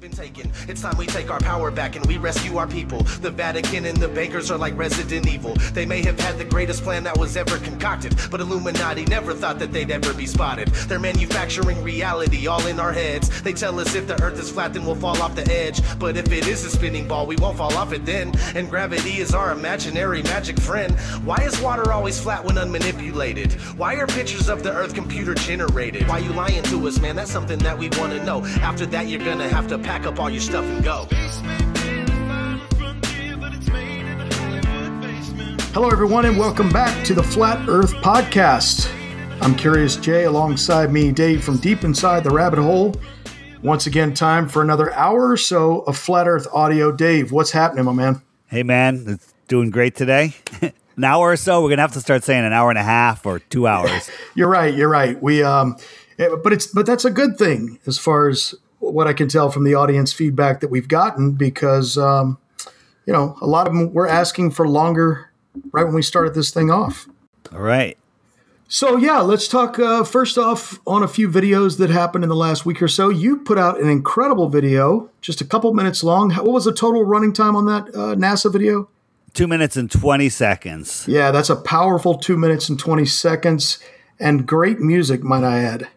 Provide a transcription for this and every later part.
been taken. It's time we take our power back and we rescue our people. The Vatican and the bankers are like Resident Evil. They may have had the greatest plan that was ever concocted, but Illuminati never thought that they'd ever be spotted. They're manufacturing reality all in our heads. They tell us if the earth is flat, then we'll fall off the edge. But if it is a spinning ball, we won't fall off it then. And gravity is our imaginary magic friend. Why is water always flat when unmanipulated? Why are pictures of the earth computer generated? Why you lying to us, man? That's something that we want to know. After that, you're gonna have to pack up all your stuff and go. Hello, everyone, and welcome back to the Flat Earth Podcast. I'm Curious Jay, alongside me, Dave from deep inside the rabbit hole. Once again, time for another hour or so of Flat Earth audio. Dave, what's happening, my man? Hey, man, it's doing great today. an hour or so. We're gonna have to start saying an hour and a half or two hours. you're right. You're right. We, um, eh, but it's but that's a good thing as far as what I can tell from the audience feedback that we've gotten because um, you know a lot of them were asking for longer right when we started this thing off. All right. So yeah, let's talk uh, first off on a few videos that happened in the last week or so. You put out an incredible video, just a couple minutes long. What was the total running time on that uh, NASA video? Two minutes and twenty seconds. Yeah, that's a powerful two minutes and twenty seconds, and great music, might I add.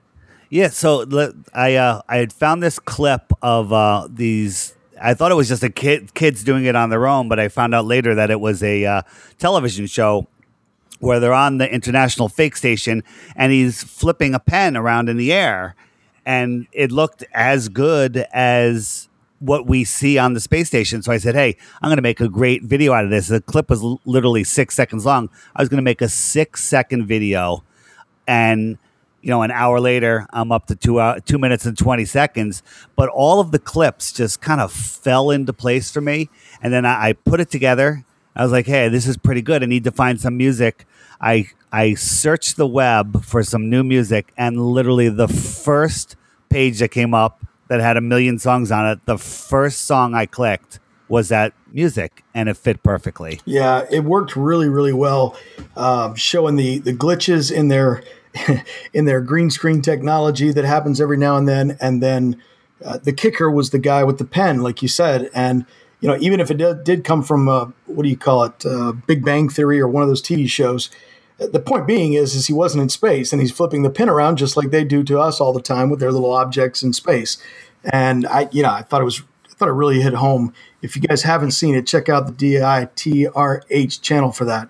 Yeah, so I uh, I had found this clip of uh, these I thought it was just a kid kids doing it on their own, but I found out later that it was a uh, television show where they're on the international fake station and he's flipping a pen around in the air and it looked as good as what we see on the space station. So I said, "Hey, I'm going to make a great video out of this." The clip was l- literally 6 seconds long. I was going to make a 6 second video and you know, an hour later, I'm up to two uh, two minutes and twenty seconds. But all of the clips just kind of fell into place for me, and then I, I put it together. I was like, "Hey, this is pretty good. I need to find some music." I I searched the web for some new music, and literally the first page that came up that had a million songs on it, the first song I clicked was that music, and it fit perfectly. Yeah, it worked really, really well, uh, showing the the glitches in their in their green screen technology that happens every now and then. And then uh, the kicker was the guy with the pen, like you said. And, you know, even if it did, did come from, uh, what do you call it, uh, Big Bang Theory or one of those TV shows, uh, the point being is, is he wasn't in space and he's flipping the pin around just like they do to us all the time with their little objects in space. And I, you know, I thought it was, I thought it really hit home. If you guys haven't seen it, check out the DITRH channel for that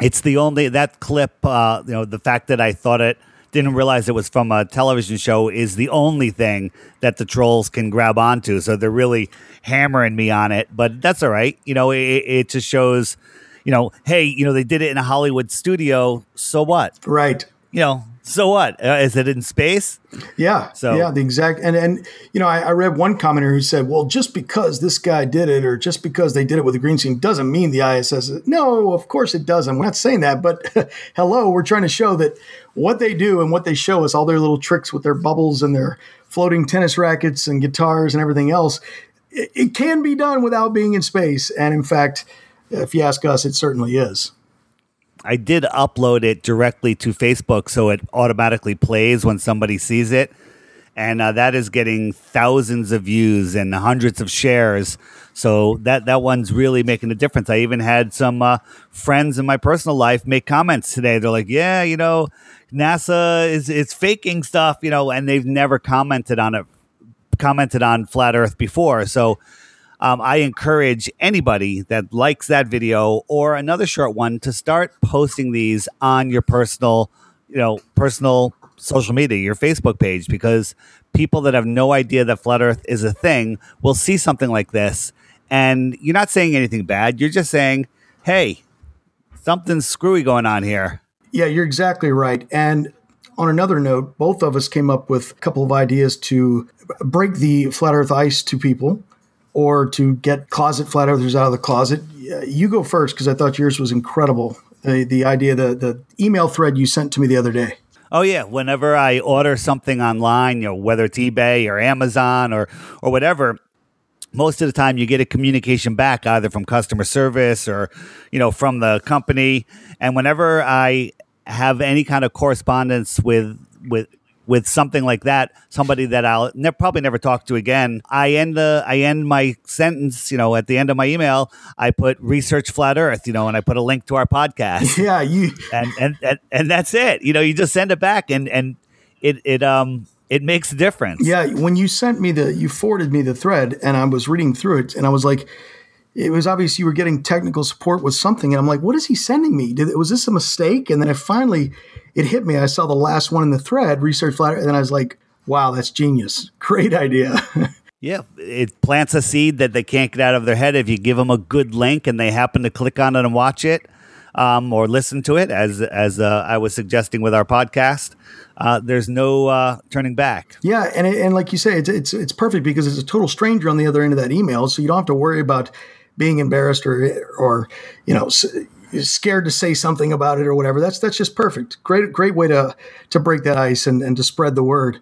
it's the only that clip. Uh, you know, the fact that I thought it didn't realize it was from a television show is the only thing that the trolls can grab onto. So they're really hammering me on it, but that's all right. You know, it, it just shows. You know, hey, you know they did it in a Hollywood studio. So what? Right. You know, so what? Uh, is it in space? Yeah. So yeah, the exact and and you know, I, I, read one commenter who said, "Well, just because this guy did it, or just because they did it with a green screen, doesn't mean the ISS." No, of course it doesn't. We're not saying that, but hello, we're trying to show that what they do and what they show us, all their little tricks with their bubbles and their floating tennis rackets and guitars and everything else, it, it can be done without being in space. And in fact, if you ask us, it certainly is. I did upload it directly to Facebook, so it automatically plays when somebody sees it, and uh, that is getting thousands of views and hundreds of shares. So that that one's really making a difference. I even had some uh, friends in my personal life make comments today. They're like, "Yeah, you know, NASA is is faking stuff," you know, and they've never commented on it, commented on flat Earth before. So um, I encourage anybody that likes that video or another short one to start posting these on your personal, you know, personal social media, your Facebook page, because people that have no idea that flat Earth is a thing will see something like this, and you're not saying anything bad. You're just saying, "Hey, something's screwy going on here." Yeah, you're exactly right. And on another note, both of us came up with a couple of ideas to break the flat Earth ice to people or to get closet flat earthers out of the closet. You go first because I thought yours was incredible. The the idea, the the email thread you sent to me the other day. Oh yeah, whenever I order something online, you know, whether it's eBay or Amazon or or whatever, most of the time you get a communication back either from customer service or you know from the company and whenever i have any kind of correspondence with with with something like that, somebody that I'll ne- probably never talk to again, I end the I end my sentence, you know, at the end of my email, I put research flat Earth, you know, and I put a link to our podcast. Yeah, you and and and, and that's it. You know, you just send it back, and and it it um it makes a difference. Yeah, when you sent me the, you forwarded me the thread, and I was reading through it, and I was like, it was obvious you were getting technical support with something, and I'm like, what is he sending me? Did, was this a mistake? And then I finally, it hit me. I saw the last one in the thread, research flat, and then I was like, wow, that's genius. Great idea. Yeah, it plants a seed that they can't get out of their head if you give them a good link and they happen to click on it and watch it um, or listen to it, as as uh, I was suggesting with our podcast. Uh, there's no uh, turning back. Yeah, and and like you say, it's it's it's perfect because it's a total stranger on the other end of that email, so you don't have to worry about being embarrassed or or you know scared to say something about it or whatever. That's that's just perfect. Great great way to to break that ice and, and to spread the word.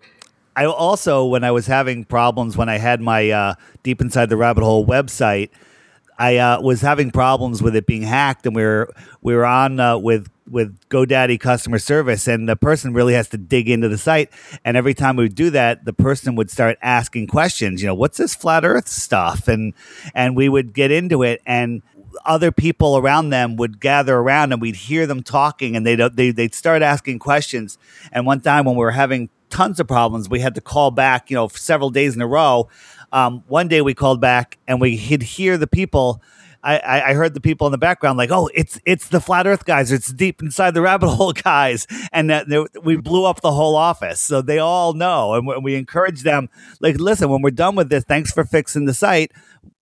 I also, when I was having problems when I had my uh, Deep Inside the Rabbit Hole website, I uh, was having problems with it being hacked, and we were we were on uh, with with GoDaddy customer service, and the person really has to dig into the site. And every time we would do that, the person would start asking questions. You know, what's this flat Earth stuff? And and we would get into it, and other people around them would gather around, and we'd hear them talking, and they'd they, they'd start asking questions. And one time when we were having tons of problems, we had to call back. You know, several days in a row. Um, one day we called back and we could hear the people. I, I, heard the people in the background like, "Oh, it's it's the flat Earth guys. It's deep inside the rabbit hole guys," and that we blew up the whole office. So they all know, and we, we encourage them. Like, listen, when we're done with this, thanks for fixing the site.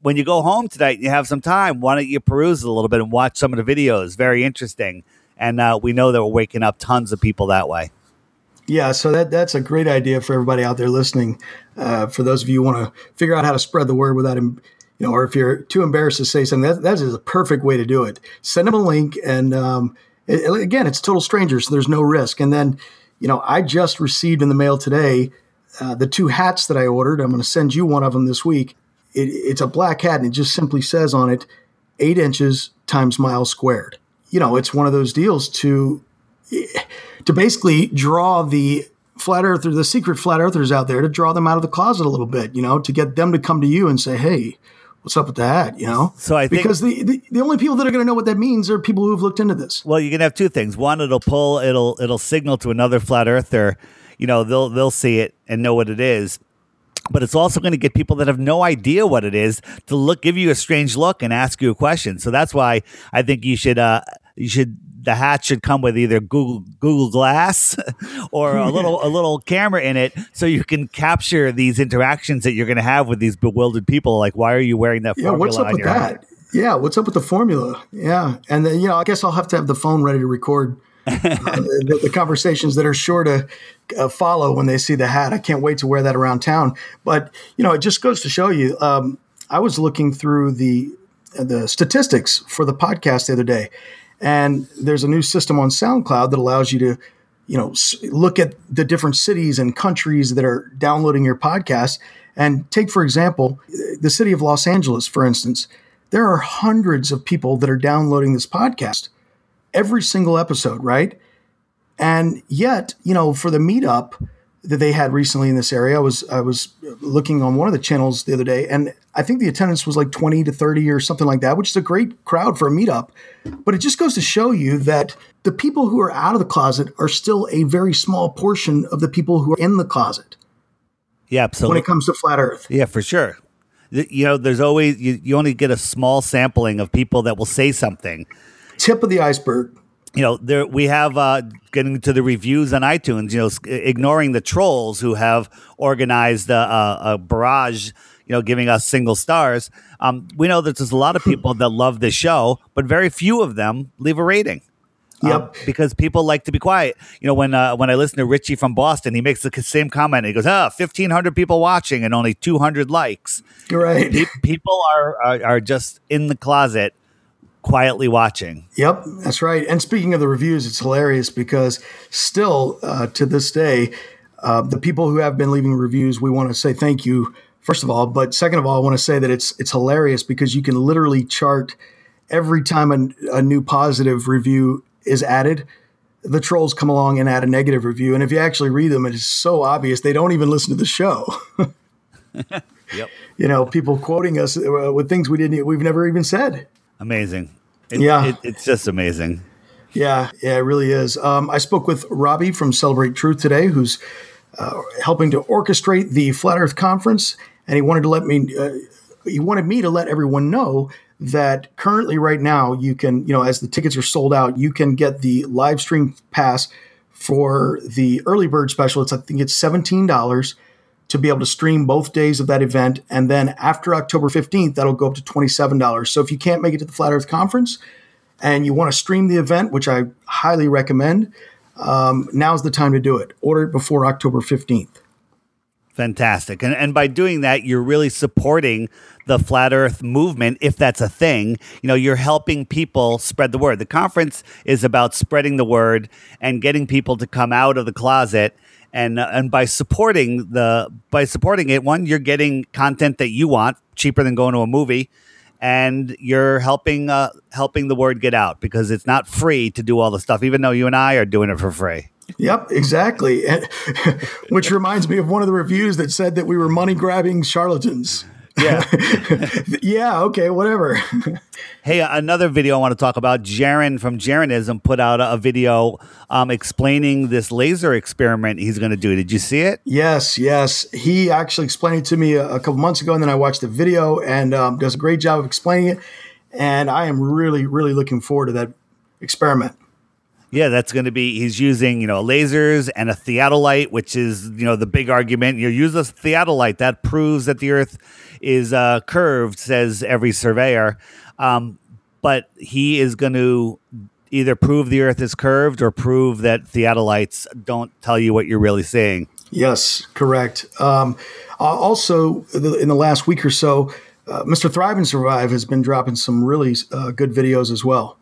When you go home tonight and you have some time, why don't you peruse a little bit and watch some of the videos? Very interesting, and uh, we know that we're waking up tons of people that way. Yeah, so that that's a great idea for everybody out there listening. Uh, for those of you who want to figure out how to spread the word without you know, or if you're too embarrassed to say something, that, that is a perfect way to do it. Send them a link, and um, it, again, it's total strangers, so there's no risk. And then, you know, I just received in the mail today uh, the two hats that I ordered. I'm going to send you one of them this week. It, it's a black hat, and it just simply says on it, eight inches times miles squared. You know, it's one of those deals to to basically draw the flat earther, the secret flat earthers out there, to draw them out of the closet a little bit, you know, to get them to come to you and say, hey, what's up with that? You know, so I think because the, the, the only people that are going to know what that means are people who have looked into this. Well, you can have two things. One, it'll pull, it'll it'll signal to another flat earther. You know, they'll they'll see it and know what it is. But it's also going to get people that have no idea what it is to look, give you a strange look, and ask you a question. So that's why I think you should uh, you should the hat should come with either Google Google Glass or a little a little camera in it, so you can capture these interactions that you're going to have with these bewildered people. Like, why are you wearing that? Yeah, what's up with that? Hat? Yeah, what's up with the formula? Yeah, and then you know, I guess I'll have to have the phone ready to record uh, the, the, conversations that are sure to uh, follow when they see the hat. I can't wait to wear that around town. But you know, it just goes to show you. Um, I was looking through the the statistics for the podcast the other day, and there's a new system on SoundCloud that allows you to, you know, look at the different cities and countries that are downloading your podcast. And take, for example, the city of Los Angeles, for instance. There are hundreds of people that are downloading this podcast every single episode, right? And yet, you know, for the meetup, that they had recently in this area. I was I was looking on one of the channels the other day, and I think the attendance was like twenty to thirty or something like that, which is a great crowd for a meetup. But it just goes to show you that the people who are out of the closet are still a very small portion of the people who are in the closet. Yeah, absolutely. When it comes to flat Earth, yeah, for sure. You know, there's always you, you only get a small sampling of people that will say something. Tip of the iceberg you know, there we have uh, getting to the reviews on iTunes. You know, ignoring the trolls who have organized a, a barrage. You know, giving us single stars. Um, we know that there's a lot of people that love this show, but very few of them leave a rating. Um, yep. because people like to be quiet. You know, when uh, when I listen to Richie from Boston, he makes the same comment. He goes, "Ah, fifteen hundred people watching and only two hundred likes." Right. Pe- people are, are are just in the closet quietly watching. Yep, that's right. And speaking of the reviews, it's hilarious because still uh, to this day, uh, the people who have been leaving reviews, we want to say thank you first of all. But second of all, I want to say that it's it's hilarious because you can literally chart every time a, a new positive review is added. the trolls come along and add a negative review. And if you actually read them, it is so obvious they don't even listen to the show. Yep. you know, people quoting us uh, with things we didn't, we've never even said. Amazing. It, Yeah. it- it's just amazing. Yeah, yeah, it really is. Um, I spoke with Robbie from Celebrate Truth today, who's uh, helping to orchestrate the Flat Earth Conference, and he wanted to let me. Uh, he wanted me to let everyone know that currently, right now, you can, you know, as the tickets are sold out, you can get the live stream pass for the early bird special. It's I think it's seventeen dollars to be able to stream both days of that event, and then after October fifteenth, that'll go up to twenty seven dollars. So if you can't make it to the Flat Earth Conference and you want to stream the event, which I highly recommend, um, now's the time to do it. Order it before October 15th. Fantastic. And and by doing that, you're really supporting the flat earth movement if that's a thing. You know, you're helping people spread the word. The conference is about spreading the word and getting people to come out of the closet and uh, and by supporting the by supporting it, one you're getting content that you want cheaper than going to a movie and you're helping uh, helping the word get out because it's not free to do all the stuff even though you and I are doing it for free. Yep, exactly. Which reminds me of one of the reviews that said that we were money grabbing charlatans. Yeah. Yeah, okay, whatever. Hey, another video I want to talk about. Jeran from Jeranism put out a, a video um, explaining this laser experiment he's going to do. Did you see it? yes, yes. He actually explained it to me a, a couple months ago, and then I watched the video and um, does a great job of explaining it. And I am really, really looking forward to that experiment. Yeah, that's going to be. He's using you know lasers and a theodolite, which is you know the big argument. You use a theodolite that proves that the Earth is uh, curved, says every surveyor. Um, but he is going to either prove the Earth is curved or prove that theodolites don't tell you what you're really seeing. Yes, correct. Um, uh, also, in the last week or so, uh, Mr. Thrive and Survive has been dropping some really uh, good videos as well.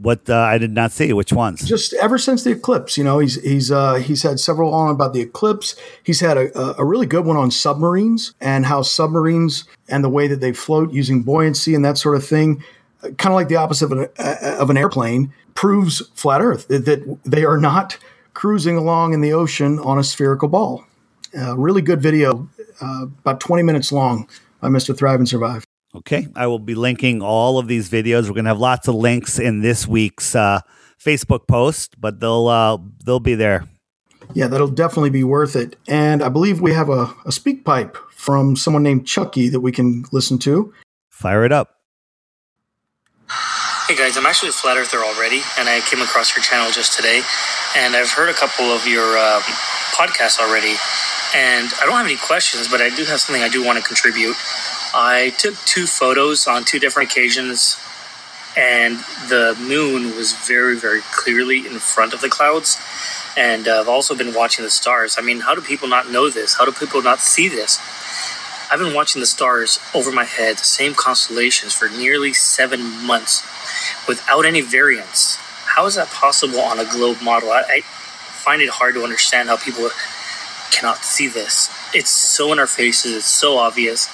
What uh, I did not see. Which ones? Just ever since the eclipse, you know, he's he's uh, he's had several on about the eclipse. He's had a, a- really good one on submarines and how submarines and the way that they float using buoyancy and that sort of thing, kind of like the opposite of an, uh, of an airplane, proves flat Earth that, that they are not cruising along in the ocean on a spherical ball. Uh, really good video, uh, about 20 minutes long by Mr. Thrive and Survive. Okay, I will be linking all of these videos. We're going to have lots of links in this week's uh, Facebook post, but they'll uh, they'll be there. Yeah, that'll definitely be worth it. And I believe we have a, a speak pipe from someone named Chucky that we can listen to. Fire it up. Hey guys, I'm actually a flat earther already, and I came across your channel just today, and I've heard a couple of your um, podcasts already, and I don't have any questions, but I do have something I do want to contribute. I took two photos on two different occasions, and the moon was very, very clearly in front of the clouds. And uh, I've also been watching the stars. I mean, how do people not know this? How do people not see this? I've been watching the stars over my head, the same constellations, for nearly seven months without any variance. How is that possible on a globe model? I, I find it hard to understand how people cannot see this. It's so in our faces, it's so obvious.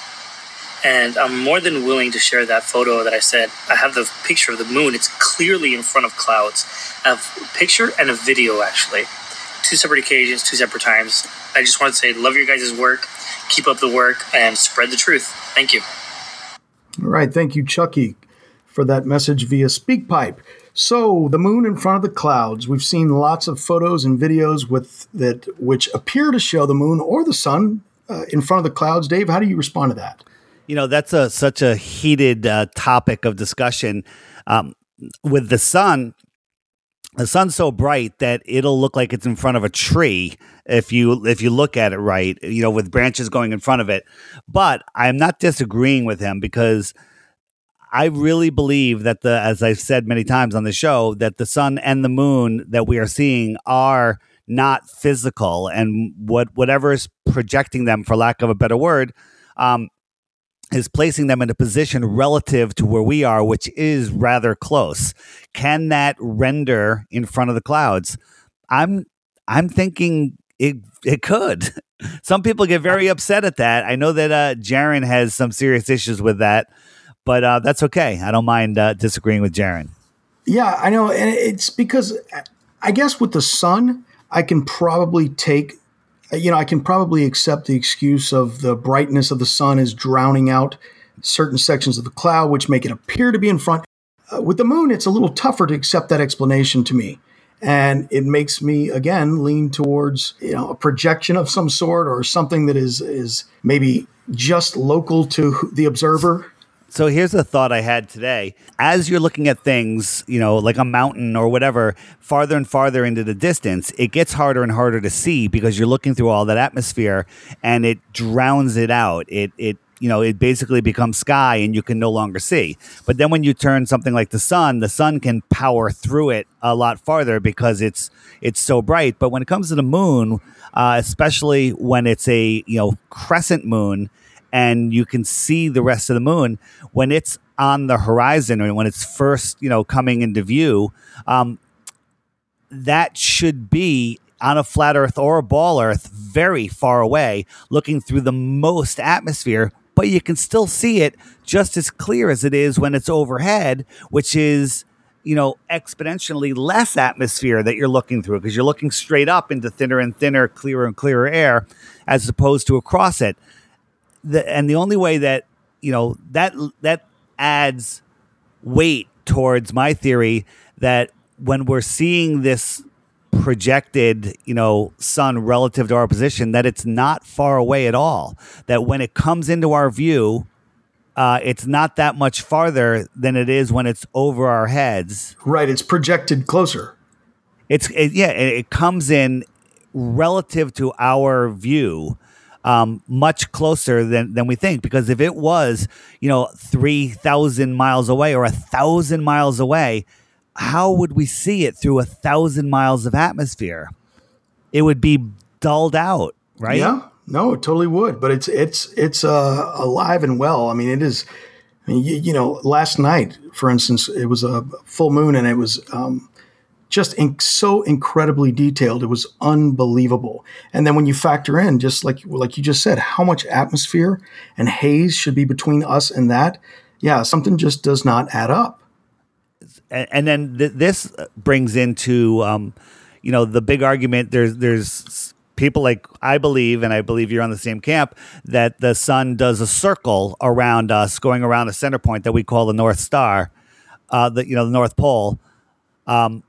And I'm more than willing to share that photo that I said. I have the picture of the moon. It's clearly in front of clouds. I have a picture and a video, actually. Two separate occasions, two separate times. I just want to say, love your guys' work. Keep up the work and spread the truth. Thank you. All right. Thank you, Chucky, for that message via SpeakPipe. So, the moon in front of the clouds. We've seen lots of photos and videos with that which appear to show the moon or the sun uh, in front of the clouds. Dave, how do you respond to that? You know, that's a such a heated uh, topic of discussion. Um, with the sun, the sun's so bright that it'll look like it's in front of a tree if you if you look at it right. You know, with branches going in front of it. But I'm not disagreeing with him because I really believe that the, as I've said many times on the show, that the sun and the moon that we are seeing are not physical, and what whatever is projecting them, for lack of a better word, um, is placing them in a position relative to where we are, which is rather close. Can that render in front of the clouds? I'm I'm thinking it it could. Some people get very upset at that. I know that uh, Jeran has some serious issues with that, but uh, that's okay. I don't mind uh, disagreeing with Jeran. Yeah, I know, and it's because I guess with the sun, I can probably take, you know, I can probably accept the excuse of the brightness of the sun is drowning out certain sections of the cloud, which make it appear to be in front. Uh, with the moon, it's a little tougher to accept that explanation to me. And it makes me again lean towards you know a projection of some sort or something that is is maybe just local to the observer so here's a thought I had today. As you're looking at things, you know, like a mountain or whatever, farther and farther into the distance, it gets harder and harder to see because you're looking through all that atmosphere and it drowns it out. It it you know, it basically becomes sky and you can no longer see. But then when you turn something like the sun, the sun can power through it a lot farther because it's it's so bright. But when it comes to the moon, uh, especially when it's a you know crescent moon, and you can see the rest of the moon when it's on the horizon or when it's first you know coming into view um, that should be on a flat earth or a ball earth very far away looking through the most atmosphere but you can still see it just as clear as it is when it's overhead which is you know exponentially less atmosphere that you're looking through because you're looking straight up into thinner and thinner clearer and clearer air as opposed to across it the, and the only way that you know that that adds weight towards my theory that when we're seeing this projected, you know, sun relative to our position, that it's not far away at all. That when it comes into our view, uh, it's not that much farther than it is when it's over our heads. Right. It's projected closer. It's it, yeah. It, it comes in relative to our view um, much closer than, than we think. Because if it was, you know, 3,000 miles away or a thousand miles away, how would we see it through a thousand miles of atmosphere? It would be dulled out, right? Yeah, no, it totally would. But it's it's it's uh, alive and well. I mean, it is. I mean, you, you, know, last night, for instance, it was a full moon, and it was um, just in, so incredibly detailed. It was unbelievable. And then when you factor in, just like like you just said, how much atmosphere and haze should be between us and that, yeah, something just does not add up. And, then th- this brings into, um, you know, the big argument. There's there's people like I believe, and I believe you're on the same camp, that the sun does a circle around us, going around a center point that we call the North Star, uh, the you know the North Pole. Um,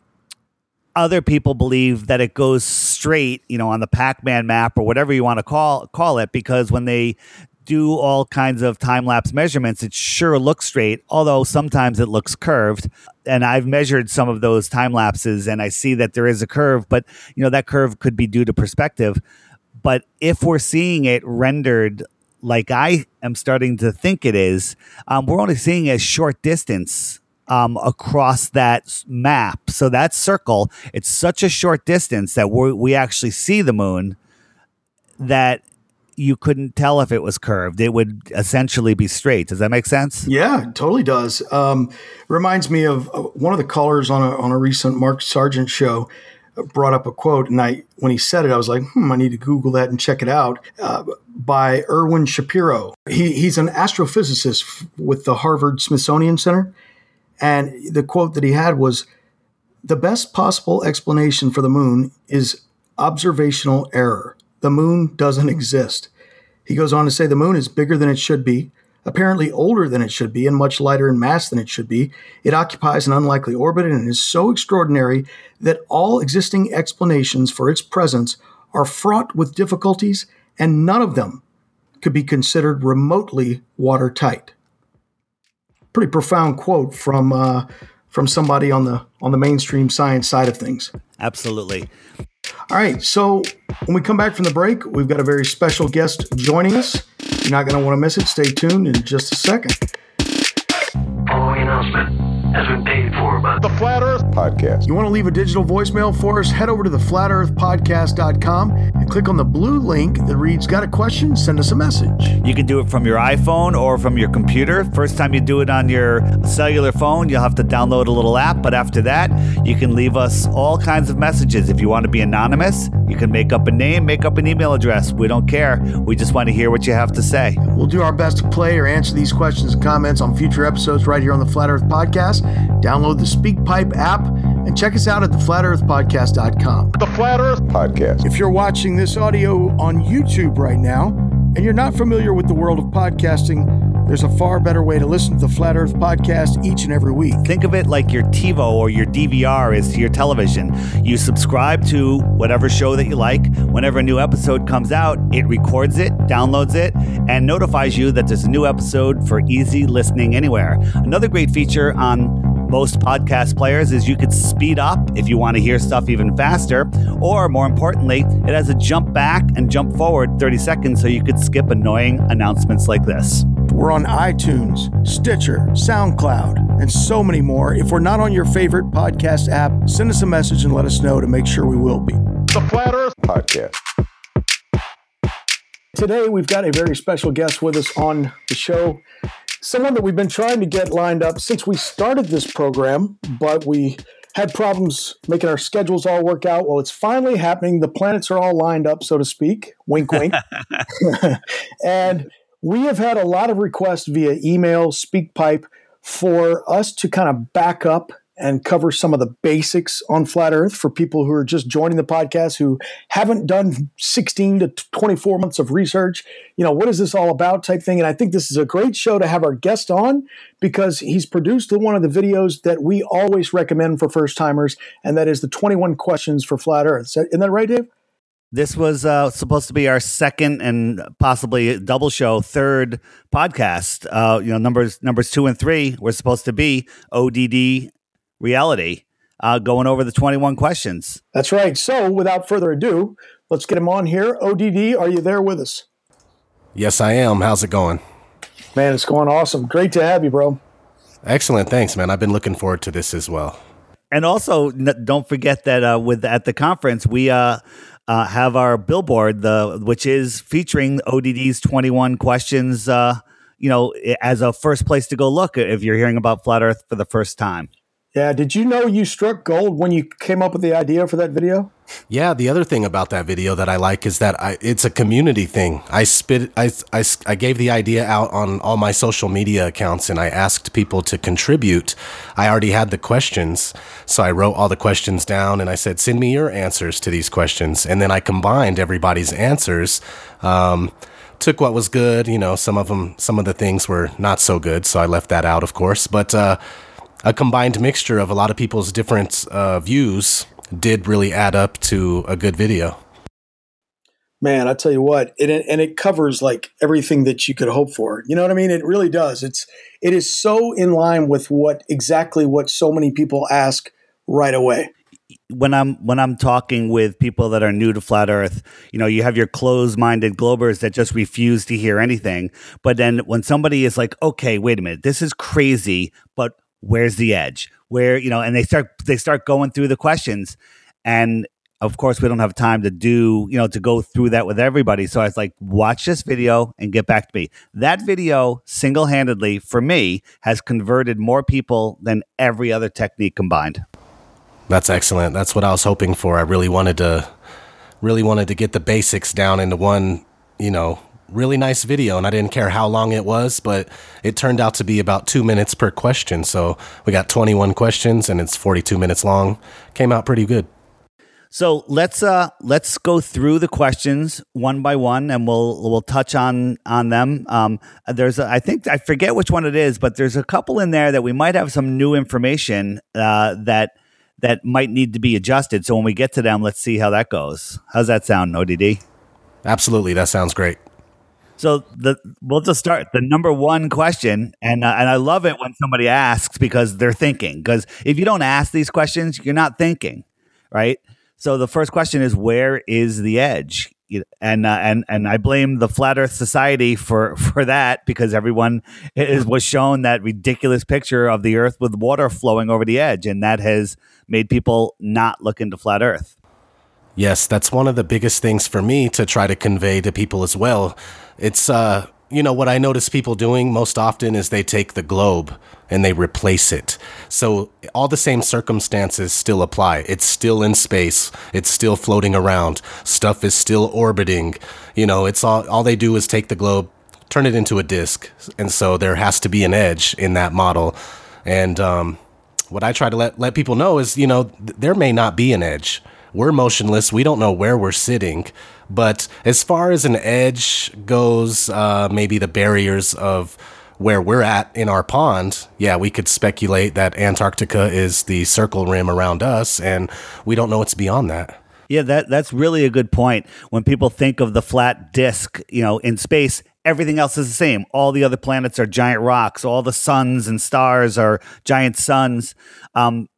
other people believe that it goes straight, you know, on the Pac-Man map or whatever you want to call call it, because when they do all kinds of time lapse measurements, it sure looks straight, although sometimes it looks curved. And I've measured some of those time lapses and I see that there is a curve, but you know, that curve could be due to perspective. But if we're seeing it rendered like I am starting to think it is, um, we're only seeing a short distance um, across that map. So that circle, it's such a short distance that we we actually see the moon that you couldn't tell if it was curved. It would essentially be straight. Does that make sense? Yeah, totally does. Um, reminds me of uh, one of the callers on a, on a recent Mark Sargent show uh, brought up a quote, and I when he said it, I was like, hmm, I need to Google that and check it out. Uh, by Irwin Shapiro. He, he's an astrophysicist with the Harvard Smithsonian Center, and the quote that he had was The best possible explanation for the moon is observational error. The moon doesn't exist. He goes on to say the moon is bigger than it should be, apparently older than it should be, and much lighter in mass than it should be. It occupies an unlikely orbit and is so extraordinary that all existing explanations for its presence are fraught with difficulties, and none of them could be considered remotely watertight pretty profound quote from uh, from somebody on the on the mainstream science side of things. Absolutely. All right, so when we come back from the break, we've got a very special guest joining us. You're not going to want to miss it. Stay tuned in just a second. Following announcement has been paid for by the Flat Earth Podcast. You want to leave a digital voicemail for us? Head over to the flatearthpodcast.com and click on the blue link that reads Got a question? Send us a message. You can do it from your iPhone or from your computer. First time you do it on your cellular phone, you'll have to download a little app. But after that, you can leave us all kinds of messages. If you want to be anonymous, you can make up a name, make up an email address. We don't care. We just want to hear what you have to say. We'll do our best to play or answer these questions and comments on future episodes right here on the Flat Earth Podcast. Download the SpeakPipe app and check us out at theflatearthpodcast.com. The Flat Earth Podcast. If you're watching this audio on YouTube right now and you're not familiar with the world of podcasting, there's a far better way to listen to the Flat Earth Podcast each and every week. Think of it like your TiVo or your DVR is to your television. You subscribe to whatever show that you like. Whenever a new episode comes out, it records it, downloads it, and notifies you that there's a new episode for easy listening anywhere. Another great feature on most podcast players is you could speed up if you want to hear stuff even faster, or more importantly, it has a jump back and jump forward 30 seconds so you could skip annoying announcements like this. We're on iTunes, Stitcher, SoundCloud, and so many more. If we're not on your favorite podcast app, send us a message and let us know to make sure we will be. The Flat Earth Podcast. Today, we've got a very special guest with us on the show. Someone that we've been trying to get lined up since we started this program, but we had problems making our schedules all work out. Well, it's finally happening. The planets are all lined up, so to speak. Wink, wink. and we have had a lot of requests via email, SpeakPipe, for us to kind of back up and cover some of the basics on flat earth for people who are just joining the podcast who haven't done 16 to 24 months of research. You know what is this all about type thing? And i think this is a great show to have our guest on because he's produced one of the videos that we always recommend for first timers and that is the 21 questions for flat earth. Isn't that right dave? This was uh, supposed to be our second and possibly double show, third podcast. Uh, you know, numbers numbers two and three were supposed to be ODD reality, uh, going over the twenty one questions. that's right so without further ado let's get him on here odd are you there with us Yes, I am. How's it going? man it's going awesome great to have you bro Excellent. Thanks, man. I've been looking forward to this as well. And also, n- don't forget that uh, with at the conference we uh, uh, have our billboard, the which is featuring ODD's twenty one questions. Uh, you know, as a first place to go look if you're hearing about flat Earth for the first time. Yeah, did you know you struck gold when you came up with the idea for that video? Yeah, the other thing about that video that I like is that I, it's a community thing. I spit, I, I, I gave the idea out on all my social media accounts and I asked people to contribute. I already had the questions, so I wrote all the questions down and I said, send me your answers to these questions. And then I combined everybody's answers. Um, took what was good, you know, some of them, some of the things were not so good, so I left that out, of course. But uh, a combined mixture of a lot of people's different uh, views did really add up to a good video. Man, I tell you what, it, and it covers like everything that you could hope for. You know what I mean? It really does. It's it is so in line with what exactly what so many people ask right away. when I'm when I'm talking with people that are new to flat Earth, you know, you have your closed-minded globers that just refuse to hear anything. But then when somebody is like, "Okay, wait a minute, this is crazy, but where's the edge? Where you know?" and they start they start going through the questions, and of course we don't have time to do you know to go through that with everybody. So I was like, watch this video and get back to me. That video single-handedly for me has converted more people than every other technique combined. That's excellent. That's what I was hoping for. I really wanted to really wanted to get the basics down into one, you know, really nice video and I didn't care how long it was, but it turned out to be about 2 minutes per question. So, we got 21 questions and it's 42 minutes long. Came out pretty good. So let's uh let's go through the questions one by one, and we'll we'll touch on on them. Um, there's a, I think I forget which one it is, but there's a couple in there that we might have some new information uh, that that might need to be adjusted. So when we get to them, let's see how that goes. How's that sound, ODD? Absolutely. That sounds great. So the we'll just start the number one question, and uh, and I love it when somebody asks because they're thinking. Because if you don't ask these questions, you're not thinking, right? So the first question is, where is the edge? And uh, and and I blame the Flat Earth Society for for that because everyone is, was shown that ridiculous picture of the Earth with water flowing over the edge, and that has made people not look into flat Earth. Yes, that's one of the biggest things for me to try to convey to people as well. It's uh you know what I notice people doing most often is they take the globe and they replace it. So all the same circumstances still apply. It's still in space. It's still floating around. Stuff is still orbiting. You know, it's all all they do is take the globe, turn it into a disk. And so there has to be an edge in that model. And um what I try to let let people know is, you know, th- there may not be an edge. We're motionless. We don't know where we're sitting. But as far as an edge goes, uh, maybe the barriers of where we're at in our pond, yeah, we could speculate that Antarctica is the circle rim around us, and we don't know what's beyond that. Yeah, that that's really a good point. When people think of the flat disk, you know, in space, everything else is the same. All the other planets are giant rocks. All the suns and stars are giant suns. Um,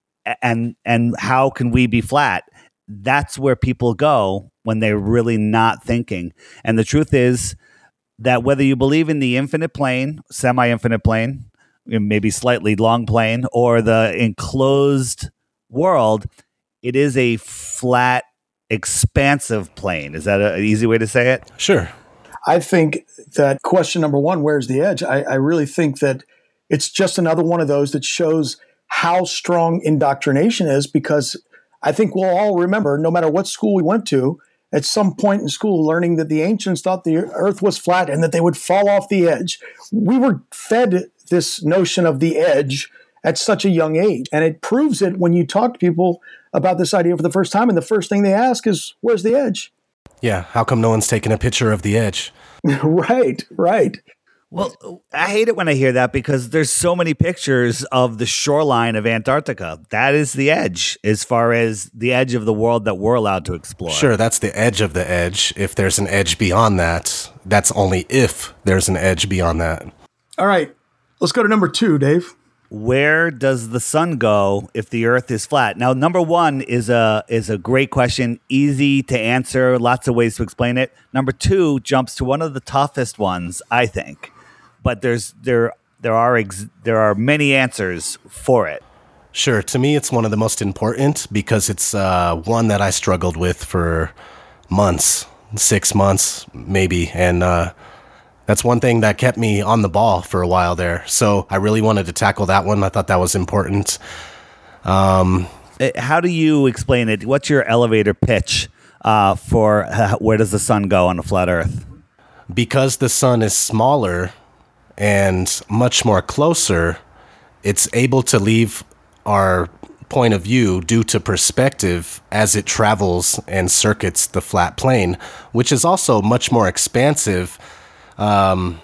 and and how can we be flat? That's where people go when they're really not thinking. And the truth is that whether you believe in the infinite plane, semi-infinite plane, maybe slightly long plane, or the enclosed world, it is a flat, expansive plane. Is that an easy way to say it? Sure. I think that question number one, where's the edge? I, I really think that it's just another one of those that shows how strong indoctrination is because I think we'll all remember, no matter what school we went to, at some point in school, learning that the ancients thought the earth was flat and that they would fall off the edge. We were fed this notion of the edge at such a young age. And it proves it when you talk to people about this idea for the first time. And the first thing they ask is, Where's the edge? Yeah. How come no one's taking a picture of the edge? right, right. Well, I hate it when I hear that because there's so many pictures of the shoreline of Antarctica. That is the edge as far as the edge of the world that we're allowed to explore. Sure, that's the edge of the edge. If there's an edge beyond that, that's only if there's an edge beyond that. All right. Let's go to number two, Dave. Where does the sun go if the earth is flat? Now, number 1 is a is a great question, easy to answer, lots of ways to explain it. Number 2 jumps to one of the toughest ones, I think. But there's there there are ex- there are many answers for it. Sure. To me, it's one of the most important because it's uh, one that I struggled with for months, six months maybe, and uh, that's one thing that kept me on the ball for a while there. So I really wanted to tackle that one. I thought that was important. Uh, How do you explain it? What's your elevator pitch uh, for uh, where does the sun go on a flat Earth? Because the sun is smaller and much more closer, it's able to leave our point of view due to perspective as it travels and circuits the flat plane, which is also much more expansive. Um,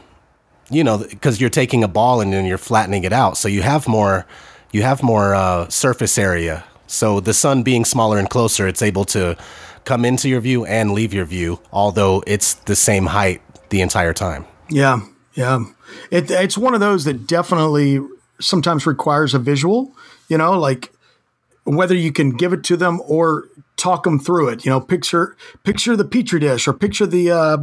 you know, because you're taking a ball and then you're flattening it out, so you have more, you have more uh, surface area. So the sun being smaller and closer, it's able to come into your view and leave your view, although it's the same height the entire time. Yeah, yeah. It, it's one of those that definitely sometimes requires a visual, you know, like whether you can give it to them or talk them through it. You know, picture picture the petri dish or picture the uh,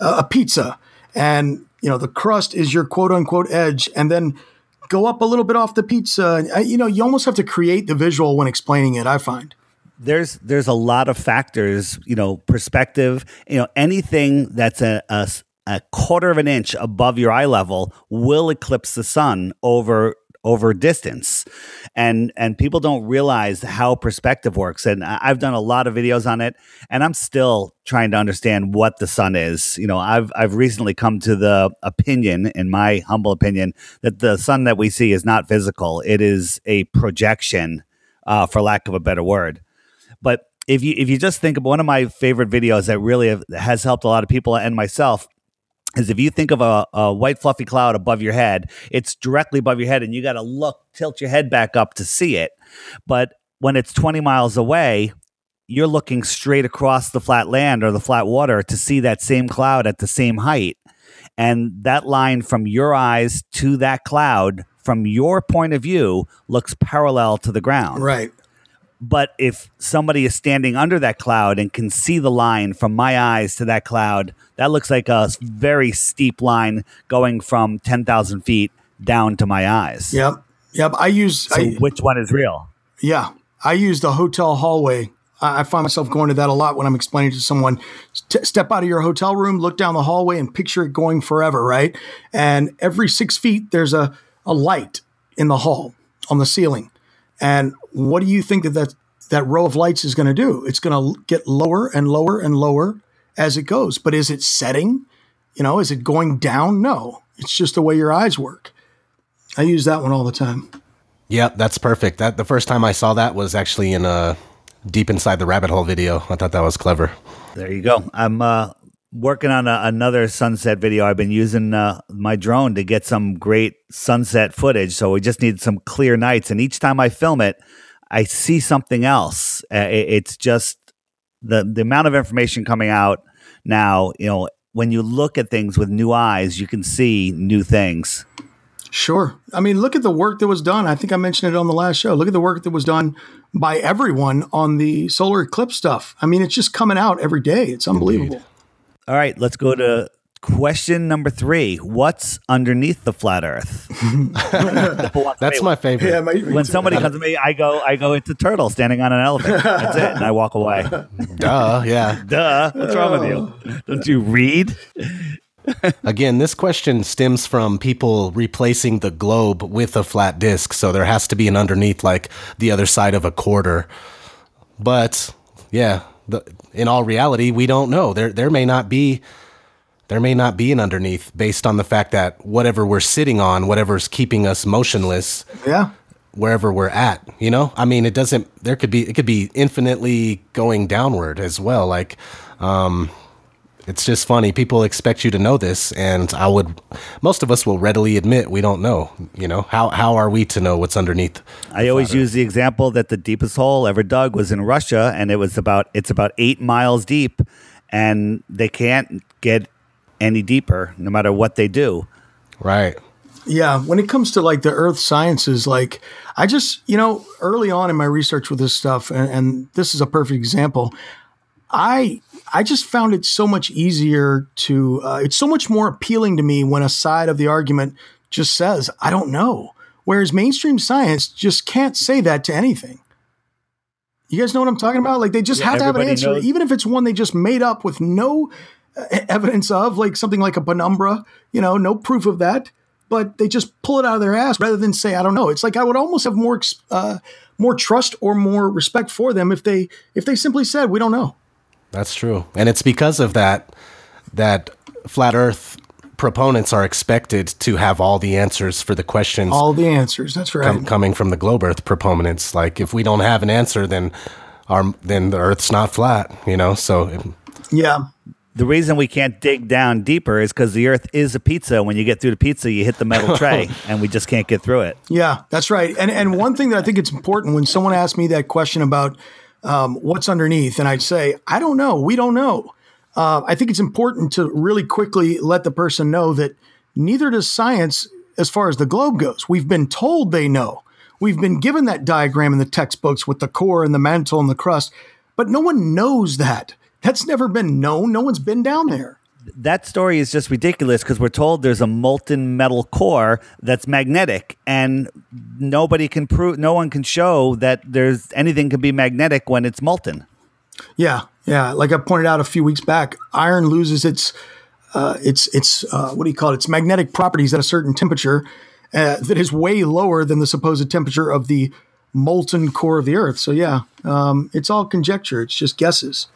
a pizza, and you know the crust is your quote unquote edge, and then go up a little bit off the pizza. You know, you almost have to create the visual when explaining it. I find. there's there's a lot of factors, you know, perspective, you know, anything that's a, a a quarter of an inch above your eye level will eclipse the sun over over distance. And and people don't realize how perspective works. And I've done a lot of videos on it and I'm still trying to understand what the sun is. You know, I've I've recently come to the opinion, in my humble opinion, that the sun that we see is not physical. It is a projection, uh, for lack of a better word. But if you if you just think of one of my favorite videos that really have, has helped a lot of people and myself is if you think of a, a white fluffy cloud above your head, it's directly above your head, and you got to look, tilt your head back up to see it. But when it's 20 miles away, you're looking straight across the flat land or the flat water to see that same cloud at the same height. And that line from your eyes to that cloud, from your point of view, looks parallel to the ground. Right. But if somebody is standing under that cloud and can see the line from my eyes to that cloud, that looks like a very steep line going from 10,000 feet down to my eyes. Yep. Yep. I use. So I, which one is real? Yeah, I use the hotel hallway. I I find myself going to that a lot when I'm explaining to someone. St- step out of your hotel room, look down the hallway, and picture it going forever, right? And every six feet, there's a, a light in the hall on the ceiling. And what do you think that that, that row of lights is going to do? It's going to get lower and lower and lower as it goes. But is it setting? You know, is it going down? No, it's just the way your eyes work. I use that one all the time. Yep, that's perfect. That the first time I saw that was actually in a deep inside the rabbit hole video. I thought that was clever. There you go. I'm uh, working on a, another sunset video. I've been using uh, my drone to get some great sunset footage. So we just need some clear nights. And each time I film it, I see something else. Uh, it, it's just the the amount of information coming out now. You know, when you look at things with new eyes, you can see new things. Sure. I mean, look at the work that was done. I think I mentioned it on the last show. Look at the work that was done by everyone on the solar eclipse stuff. I mean, it's just coming out every day. It's unbelievable. Indeed. All right, let's go to question number three. What's underneath the flat Earth? That's my favorite. Yeah, my, when somebody comes to me, I go, I go, it's a turtle standing on an elephant. That's it, and I walk away. Duh, yeah. Duh. What's wrong with you? Don't you read? Again, this question stems from people replacing the globe with a flat disk, so there has to be an underneath, like the other side of a quarter. But yeah, the, in all reality, we don't know. There there may not be there may not be an underneath based on the fact that whatever we're sitting on, whatever's keeping us motionless, yeah, wherever we're at, you know? I mean, it doesn't there could be it could be infinitely going downward as well. Like um it's just funny. People expect you to know this, and I would. Most of us will readily admit we don't know. You know how how are we to know what's underneath? I always use the example that the deepest hole ever dug was in Russia, and it was about it's about eight miles deep, and they can't get any deeper, no matter what they do. Right. Yeah, when it comes to like the earth sciences, like I just, you know, early on in my research with this stuff, and, and this is a perfect example. I I just found it so much easier to. Uh, it's so much more appealing to me when a side of the argument just says, "I don't know," whereas mainstream science just can't say that to anything. You guys know what I'm talking about? Like they just yeah, have to have an answer, knows. even if it's one they just made up with no uh, evidence of, like something like a penumbra. You know, no proof of that, but they just pull it out of their ass rather than say, "I don't know." It's like I would almost have more uh, more trust or more respect for them if they if they simply said, "We don't know." That's true. And it's because of that that flat earth proponents are expected to have all the answers for the questions. All the answers. That's right. Com- coming from the globe earth proponents. Like if we don't have an answer then our then the earth's not flat, you know? So um, Yeah. The reason we can't dig down deeper is because the earth is a pizza. When you get through the pizza, you hit the metal tray, and we just can't get through it. Yeah, that's right. And and one thing that I think it's important when someone asks me that question about um, what's underneath? And I'd say, I don't know. We don't know. Uh, I think it's important to really quickly let the person know that neither does science as far as the globe goes. We've been told they know. We've been given that diagram in the textbooks with the core and the mantle and the crust, but no one knows that. That's never been known. No one's been down there that story is just ridiculous because we're told there's a molten metal core that's magnetic and nobody can prove no one can show that there's anything can be magnetic when it's molten. Yeah yeah. Like i pointed out a few weeks back iron loses its uh, its its uh, what do you call it? Its magnetic properties at a certain temperature uh, that is way lower than the supposed temperature of the molten core of the earth. So yeah um, it's all conjecture. It's just guesses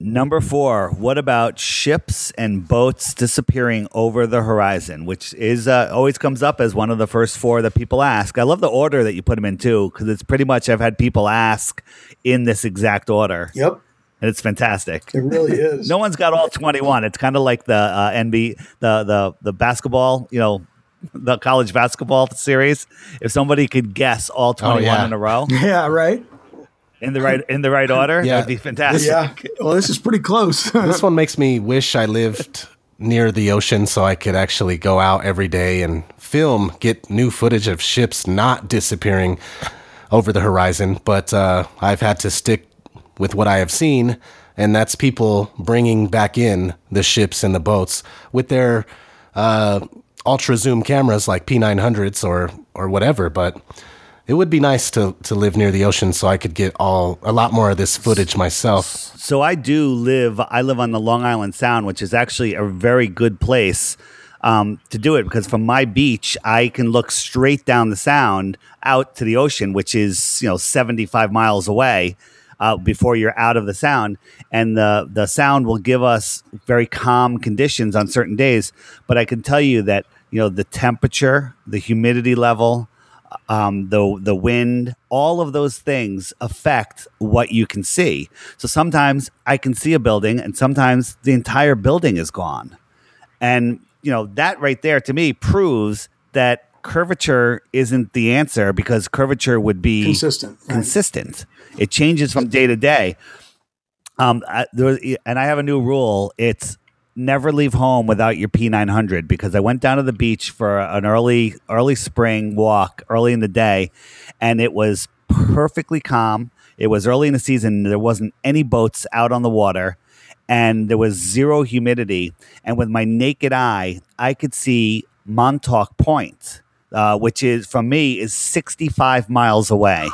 Number four, what about ships and boats disappearing over the horizon, which is uh, always comes up as one of the first four that people ask. I love the order that you put them in too, because it's pretty much I've had people ask in this exact order. Yep. And it's fantastic. It really is. no one's got all twenty-one. It's kind of like the uh, NB, the the the basketball, you know, the college basketball series. If somebody could guess all twenty-one oh, yeah. in a row, yeah, right in the right in the right order. Yeah. That'd be fantastic. Yeah. Well, this is pretty close. this one makes me wish I lived near the ocean so I could actually go out every day and film, get new footage of ships not disappearing over the horizon. But uh, I've had to stick with what I have seen, and that's people bringing back in the ships and the boats with their uh, ultra zoom cameras like P900s or or whatever. But it would be nice to to live near the ocean so I could get all a lot more of this footage myself. So I do live. I live on the Long Island Sound, which is actually a very good place um, to do it because from my beach I can look straight down the Sound out to the ocean, which is you know seventy five miles away. Uh, before you're out of the sound, and the the sound will give us very calm conditions on certain days. But I can tell you that you know the temperature, the humidity level, um, the the wind, all of those things affect what you can see. So sometimes I can see a building, and sometimes the entire building is gone. And you know that right there to me proves that curvature isn't the answer because curvature would be Consistent, right. Consistent. It changes from day to day. Um, I, was, and I have a new rule. It's never leave home without your P900 because I went down to the beach for an early early spring walk early in the day, and it was perfectly calm. It was early in the season. There wasn't any boats out on the water, and there was zero humidity. And with my naked eye, I could see Montauk Point, uh, which is from me is 65 miles away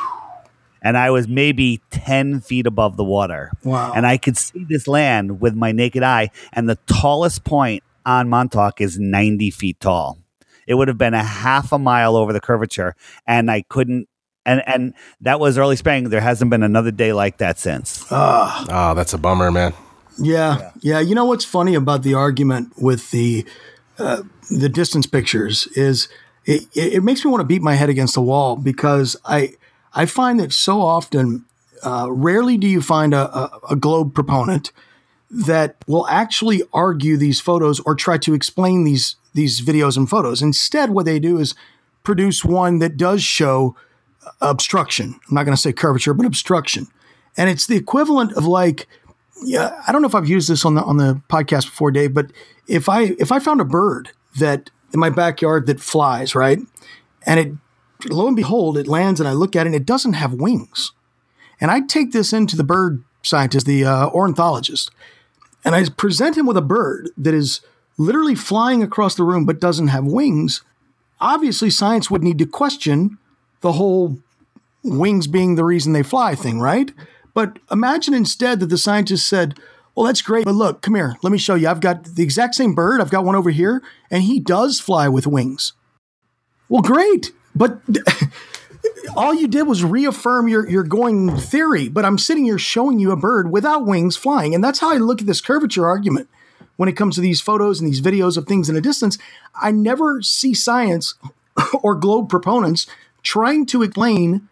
and I was maybe 10 feet above the water. Wow. And I could see this land with my naked eye, and the tallest point on Montauk is 90 feet tall. It would have been a half a mile over the curvature, and I couldn't. And and that was early spring. There hasn't been another day like that since. Oh, that's a bummer, man. Yeah, yeah. You know what's funny about the argument with the uh, the distance pictures is it, it, it makes me want to beat my head against the wall because I I find that so often, uh, rarely do you find a, a, a globe proponent that will actually argue these photos or try to explain these these videos and photos. Instead, what they do is produce one that does show obstruction. I'm not going to say curvature, but obstruction, and it's the equivalent of like, yeah, I don't know if I've used this on the on the podcast before, Dave, but if I if I found a bird that in my backyard that flies right, and it lo and behold, it lands and I look at it and it doesn't have wings. And I take this into the bird scientist, the uh, ornithologist, and I present him with a bird that is literally flying across the room but doesn't have wings. Obviously, science would need to question the whole wings being the reason they fly thing, right? But imagine instead that the scientist said, well, that's great, but look, come here, let me show you. I've got the exact same bird, I've got one over here, and he does fly with wings. Well, great. But all you did was reaffirm your, your going theory. But I'm sitting here showing you a bird without wings flying. And that's how I look at this curvature argument when it comes to these photos and these videos of things in a distance. I never see science or globe proponents trying to explain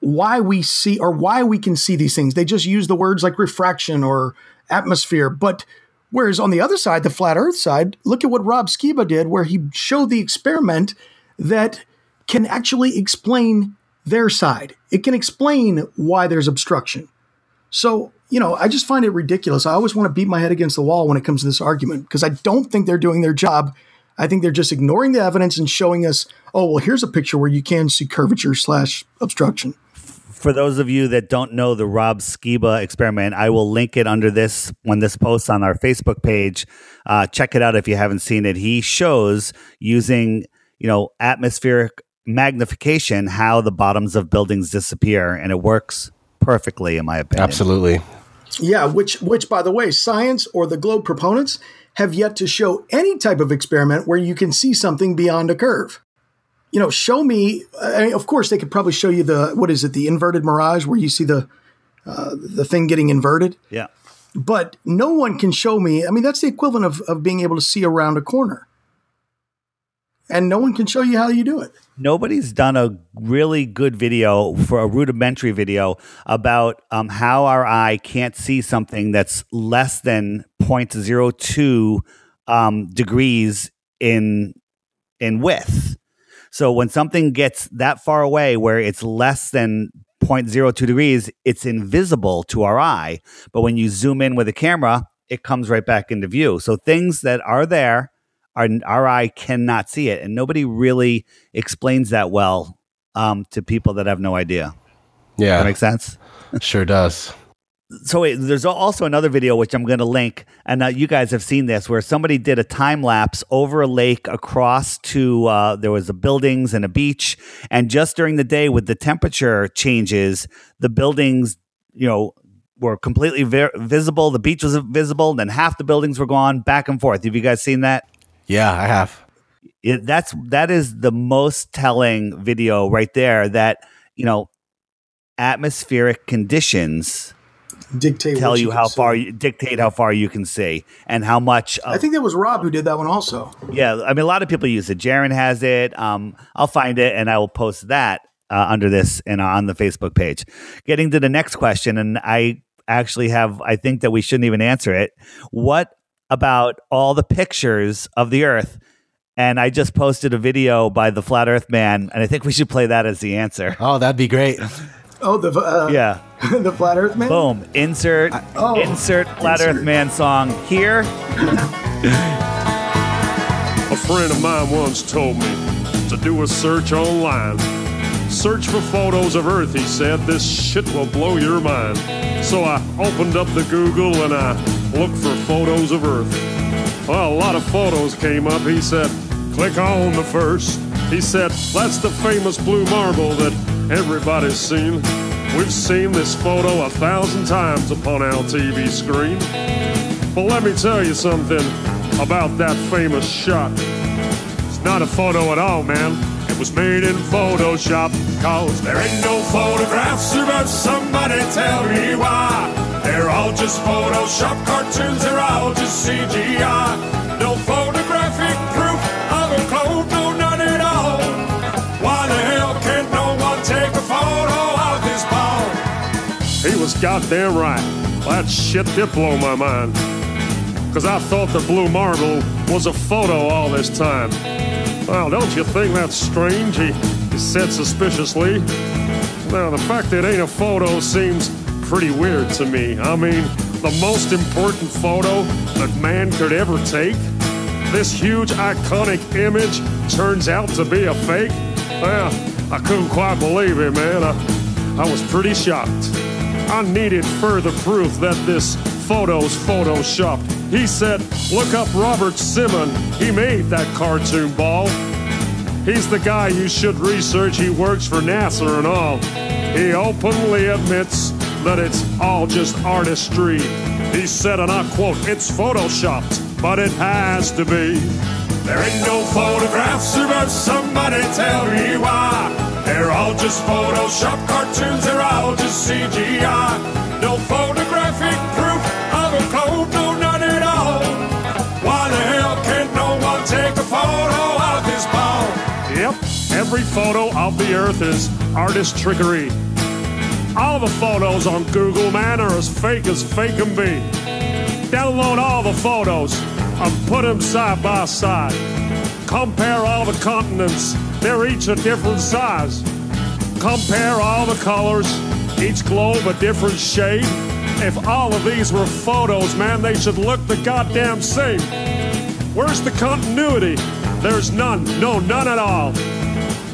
why we see or why we can see these things. They just use the words like refraction or atmosphere. But whereas on the other side, the flat earth side, look at what Rob Skiba did, where he showed the experiment that can actually explain their side. It can explain why there's obstruction. So, you know, I just find it ridiculous. I always want to beat my head against the wall when it comes to this argument because I don't think they're doing their job. I think they're just ignoring the evidence and showing us, oh, well, here's a picture where you can see curvature slash obstruction. For those of you that don't know the Rob Skiba experiment, I will link it under this when this posts on our Facebook page. Uh, check it out if you haven't seen it. He shows using you know atmospheric magnification how the bottoms of buildings disappear, and it works perfectly, in my opinion. Absolutely. Yeah, which which by the way, science or the globe proponents have yet to show any type of experiment where you can see something beyond a curve. You know, show me. I mean, of course, they could probably show you the what is it, the inverted mirage, where you see the uh, the thing getting inverted. Yeah. But no one can show me. I mean, that's the equivalent of, of being able to see around a corner and no one can show you how you do it. Nobody's done a really good video for a rudimentary video about um, how our eye can't see something that's less than 0.02 um, degrees in in width. So when something gets that far away, where it's less than 0.02 degrees, it's invisible to our eye. But when you zoom in with a camera, it comes right back into view. So things that are there our, our eye cannot see it. And nobody really explains that well um, to people that have no idea. Yeah. That makes sense? sure does. So wait, there's also another video which I'm going to link, and uh, you guys have seen this, where somebody did a time lapse over a lake across to uh, there was a buildings and a beach, and just during the day with the temperature changes, the buildings, you know, were completely vi- visible. The beach was visible, then half the buildings were gone, back and forth. Have you guys seen that? Yeah, I have. It, that's that is the most telling video right there. That you know, atmospheric conditions dictate tell what you how see. far you dictate how far you can see and how much. Of, I think that was Rob who did that one also. yeah, I mean, a lot of people use it. Jeran has it. Um, I'll find it and I will post that uh, under this and on the Facebook page. Getting to the next question, and I actually have. I think that we shouldn't even answer it. What about all the pictures of the Earth? And I just posted a video by the Flat Earth Man, and I think we should play that as the answer. Oh, that'd be great. Oh, the uh, Yeah. the flat Earth man. Boom. Insert oh, insert Flat insert. Earth Man song here. A friend of mine once told me to do a search online. Search for photos of Earth, he said. This shit will blow your mind. So I opened up the Google and I looked for photos of Earth. Well, a lot of photos came up. He said, click on the first. He said, that's the famous blue marble that everybody's seen. We've seen this photo a thousand times upon our TV screen. But let me tell you something about that famous shot. It's not a photo at all, man. Was made in Photoshop. Cause there ain't no photographs, but somebody tell me why. They're all just Photoshop cartoons, they're all just CGI. No photographic proof of a clone, no none at all. Why the hell can't no one take a photo of this ball? He was goddamn right. That shit did blow my mind. Cause I thought the blue marble was a photo all this time. Well, don't you think that's strange? He, he said suspiciously. Now, the fact that it ain't a photo seems pretty weird to me. I mean, the most important photo that man could ever take? This huge iconic image turns out to be a fake? Well, I couldn't quite believe it, man. I, I was pretty shocked. I needed further proof that this photo's photoshopped. He said, look up Robert Simmon. He made that cartoon ball. He's the guy you should research. He works for NASA and all. He openly admits that it's all just artistry. He said, and I quote, it's photoshopped, but it has to be. There ain't no photographs, but somebody tell me why. They're all just Photoshop cartoons, they're all just CGI. No photographic every photo of the Earth is artist trickery. All the photos on Google, man, are as fake as fake can be. Download all the photos and put them side by side. Compare all the continents, they're each a different size. Compare all the colors, each globe a different shade. If all of these were photos, man, they should look the goddamn same. Where's the continuity? There's none, no, none at all.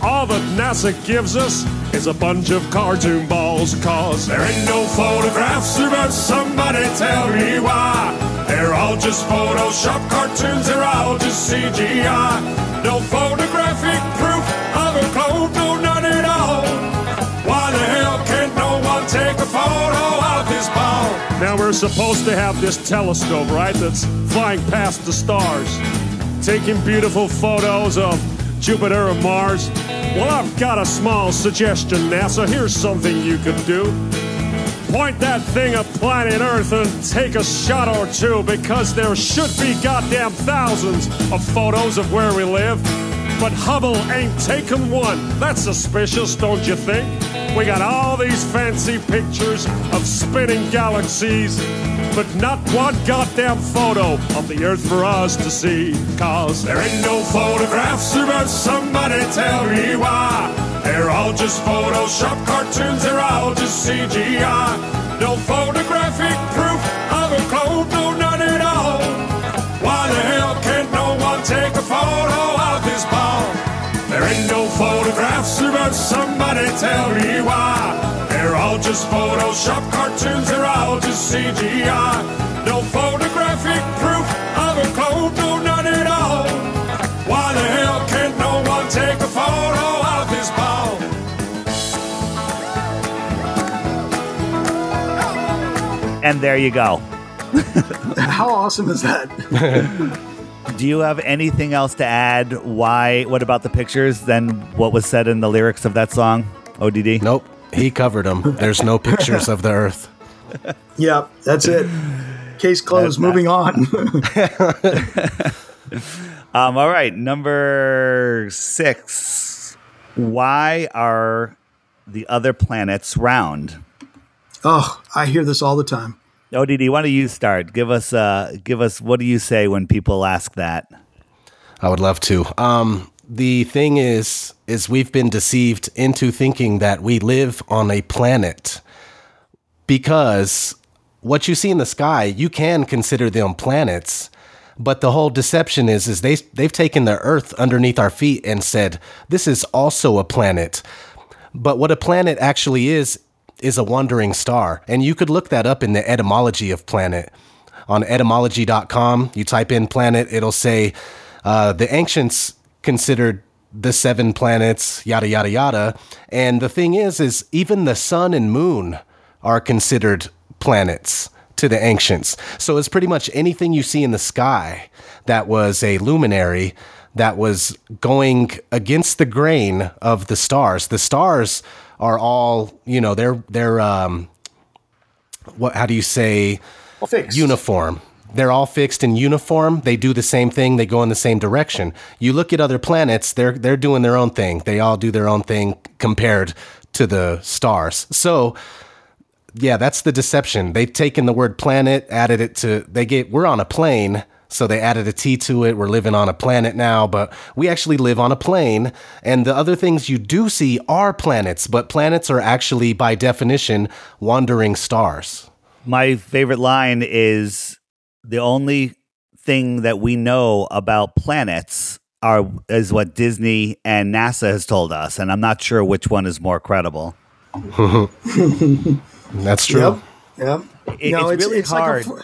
All that NASA gives us is a bunch of cartoon balls, cause there ain't no photographs, but somebody tell me why. They're all just Photoshop cartoons, they're all just CGI. No photographic proof of a clone, no, none at all. Why the hell can't no one take a photo of this ball? Now we're supposed to have this telescope, right, that's flying past the stars, taking beautiful photos of Jupiter and Mars. Well, I've got a small suggestion, NASA. Here's something you could do. Point that thing at planet Earth and take a shot or two because there should be goddamn thousands of photos of where we live. But Hubble ain't taken one. That's suspicious, don't you think? We got all these fancy pictures of spinning galaxies, but not one goddamn photo of the Earth for us to see. Cause there ain't no photographs, but somebody tell me why. They're all just Photoshop cartoons, they're all just CGI. No photographic proof of a clone, no, none at all. Why the hell can't no one take a photo of this ball? There ain't no photographs, but somebody tell me why. They're all just Photoshop cartoons, they're all just CGI. No photographic proof of a clone, no, none at all. Why the hell can't no one take a photo of this ball? And there you go. How awesome is that? Do you have anything else to add? Why? What about the pictures Then what was said in the lyrics of that song? ODD. Nope, he covered them. There's no pictures of the Earth. Yeah, that's it. Case closed. That's not- Moving on. Um, all right, number six. Why are the other planets round? oh, I hear this all the time. ODD, why don't you start? Give us, uh, give us. What do you say when people ask that? I would love to. Um, the thing is, is we've been deceived into thinking that we live on a planet because what you see in the sky, you can consider them planets. But the whole deception is, is they they've taken the Earth underneath our feet and said this is also a planet. But what a planet actually is is a wandering star, and you could look that up in the etymology of planet on etymology.com. You type in planet, it'll say uh, the ancients considered the seven planets, yada yada yada. And the thing is, is even the sun and moon are considered planets to the ancients. So it's pretty much anything you see in the sky that was a luminary that was going against the grain of the stars. The stars are all, you know, they're they're um what how do you say Well, fixed. uniform. They're all fixed in uniform. They do the same thing. They go in the same direction. You look at other planets; they're they're doing their own thing. They all do their own thing compared to the stars. So, yeah, that's the deception. They've taken the word planet, added it to. They get we're on a plane, so they added a T to it. We're living on a planet now, but we actually live on a plane. And the other things you do see are planets, but planets are actually, by definition, wandering stars. My favorite line is the only thing that we know about planets are is what Disney and NASA has told us, and I'm not sure which one is more credible. That's true. Yep. Yep. It- it's really like a hard. fo-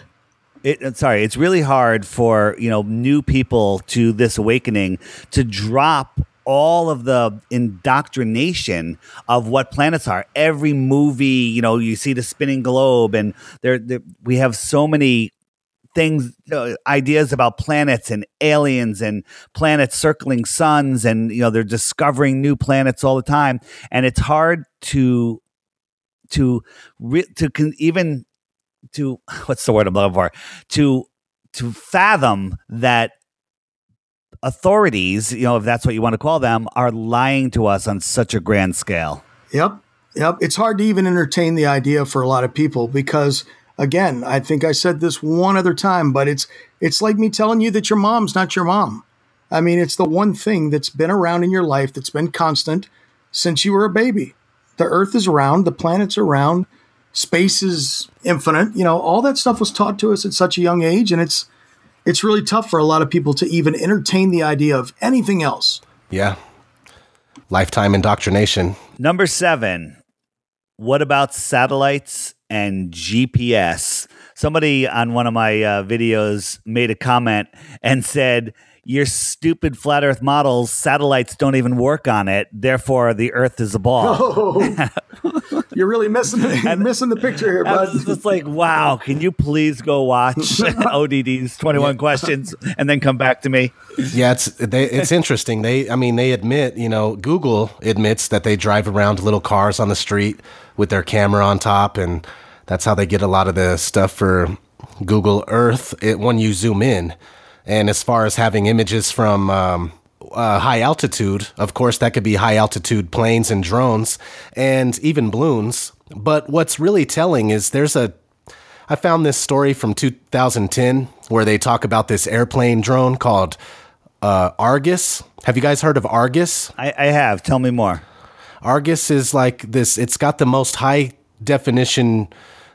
It, uh, sorry, it's really hard for you know new people to this awakening to drop all of the indoctrination of what planets are. Every movie, you know, you see the spinning globe, and there, there we have so many things, uh, ideas about planets and aliens and planets circling suns, and you know they're discovering new planets all the time, and it's hard to to re- to con- even to what's the word I'm looking for to to fathom that authorities, you know, if that's what you want to call them, are lying to us on such a grand scale. Yep. Yep. It's hard to even entertain the idea for a lot of people because again, I think I said this one other time, but it's it's like me telling you that your mom's not your mom. I mean, it's the one thing that's been around in your life that's been constant since you were a baby. The earth is round, the planets are round, space is infinite. You know, all that stuff was taught to us at such a young age and it's it's really tough for a lot of people to even entertain the idea of anything else. Yeah. Lifetime indoctrination. Number seven, what about satellites and GPS? Somebody on one of my uh, videos made a comment and said, Your stupid flat earth models, satellites don't even work on it. Therefore, the earth is a ball. Oh, you're really missing the, missing the picture here, I bud. was just like, wow, can you please go watch ODD's 21 questions and then come back to me? Yeah, it's they, it's interesting. They, I mean, they admit, you know, Google admits that they drive around little cars on the street with their camera on top, and that's how they get a lot of the stuff for Google Earth. It, when you zoom in, and as far as having images from um, uh, high altitude, of course, that could be high altitude planes and drones, and even balloons. But what's really telling is there's a I found this story from 2010 where they talk about this airplane drone called uh, Argus. Have you guys heard of Argus? I, I have. Tell me more. Argus is like this, it's got the most high definition.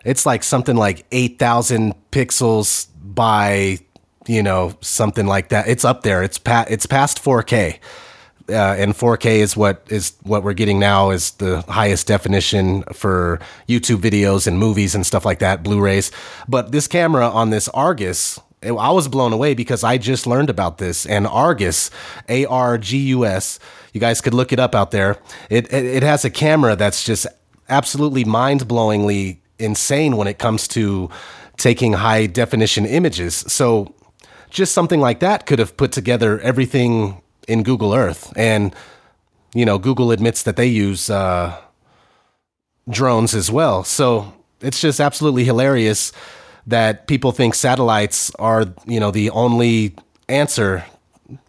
It's like something like 8,000 pixels by, you know, something like that. It's up there. It's, pa- it's past 4K. Uh, and 4K is what is what we're getting now is the highest definition for YouTube videos and movies and stuff like that, Blu-rays. But this camera on this Argus, it- I was blown away because I just learned about this. And Argus, A R G U S, you guys could look it up out there. It it, it has a camera that's just absolutely mind-blowingly insane when it comes to taking high definition images. So just something like that could have put together everything in Google Earth. And, you know, Google admits that they use uh, drones as well. So it's just absolutely hilarious that people think satellites are you know the only answer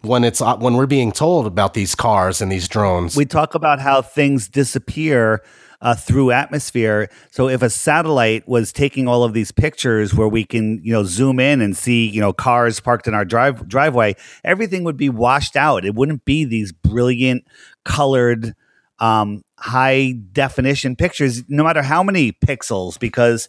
when it's when we're being told about these cars and these drones. We talk about how things disappear uh, through atmosphere. So if a satellite was taking all of these pictures where we can, you know, zoom in and see, you know, cars parked in our drive driveway, everything would be washed out. It wouldn't be these brilliant colored um, high definition pictures, no matter how many pixels, because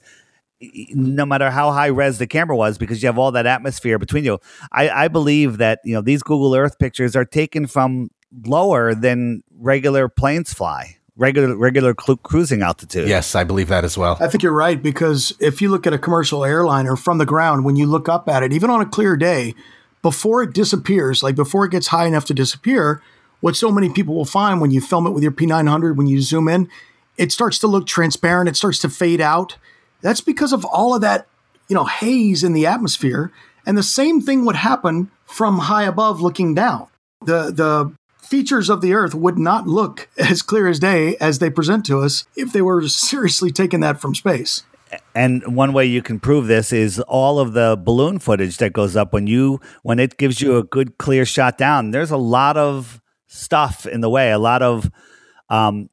no matter how high res the camera was, because you have all that atmosphere between you. I, I believe that you know these Google Earth pictures are taken from lower than regular planes fly, regular regular cru- cruising altitude. Yes, I believe that as well. I think you're right because if you look at a commercial airliner from the ground, when you look up at it, even on a clear day, before it disappears, like before it gets high enough to disappear, what so many people will find when you film it with your P900, when you zoom in, it starts to look transparent. It starts to fade out. That's because of all of that, you know, haze in the atmosphere. And the same thing would happen from high above looking down. The the features of the earth would not look as clear as day as they present to us if they were seriously taking that from space. And one way you can prove this is all of the balloon footage that goes up when you when it gives you a good clear shot down. There's a lot of stuff in the way, a lot of um,